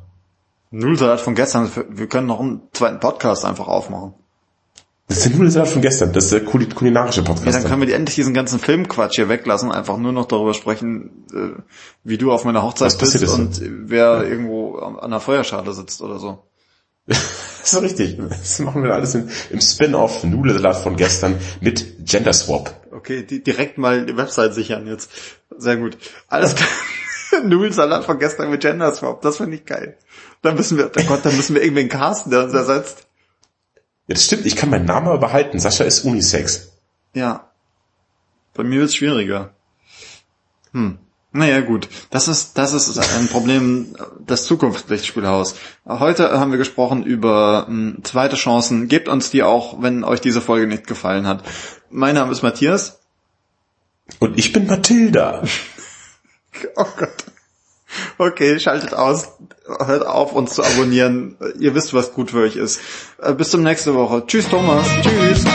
Nudelsalat von gestern, wir können noch einen zweiten Podcast einfach aufmachen. Das ist der Nudelsalat von gestern, das ist der kulinarische Podcast. Ja, dann können wir die endlich diesen ganzen Filmquatsch hier weglassen, einfach nur noch darüber sprechen, äh, wie du auf meiner Hochzeit bist und wer irgendwo an der Feuerschale sitzt oder so. (laughs) das ist richtig. Das machen wir alles im, im Spin-off Nudelsalat von gestern mit Gender Swap. Okay, die, direkt mal die Website sichern jetzt. Sehr gut. Alles klar. (laughs) Nudelsalat von gestern mit Gender Swap, das finde ich geil. Dann müssen wir, oh Gott, dann müssen wir irgendwen casten, der uns ersetzt. Ja, das stimmt, ich kann meinen Namen aber behalten. Sascha ist Unisex. Ja. Bei mir wird's schwieriger. Hm. Naja, gut. Das ist, das ist ein Problem des Zukunftslichtspielhaus. Heute haben wir gesprochen über hm, zweite Chancen. Gebt uns die auch, wenn euch diese Folge nicht gefallen hat. Mein Name ist Matthias. Und ich bin Mathilda. (laughs) oh Gott. Okay, schaltet aus, hört auf uns zu abonnieren. Ihr wisst, was gut für euch ist. Äh, bis zum nächste Woche. Tschüss Thomas. Tschüss.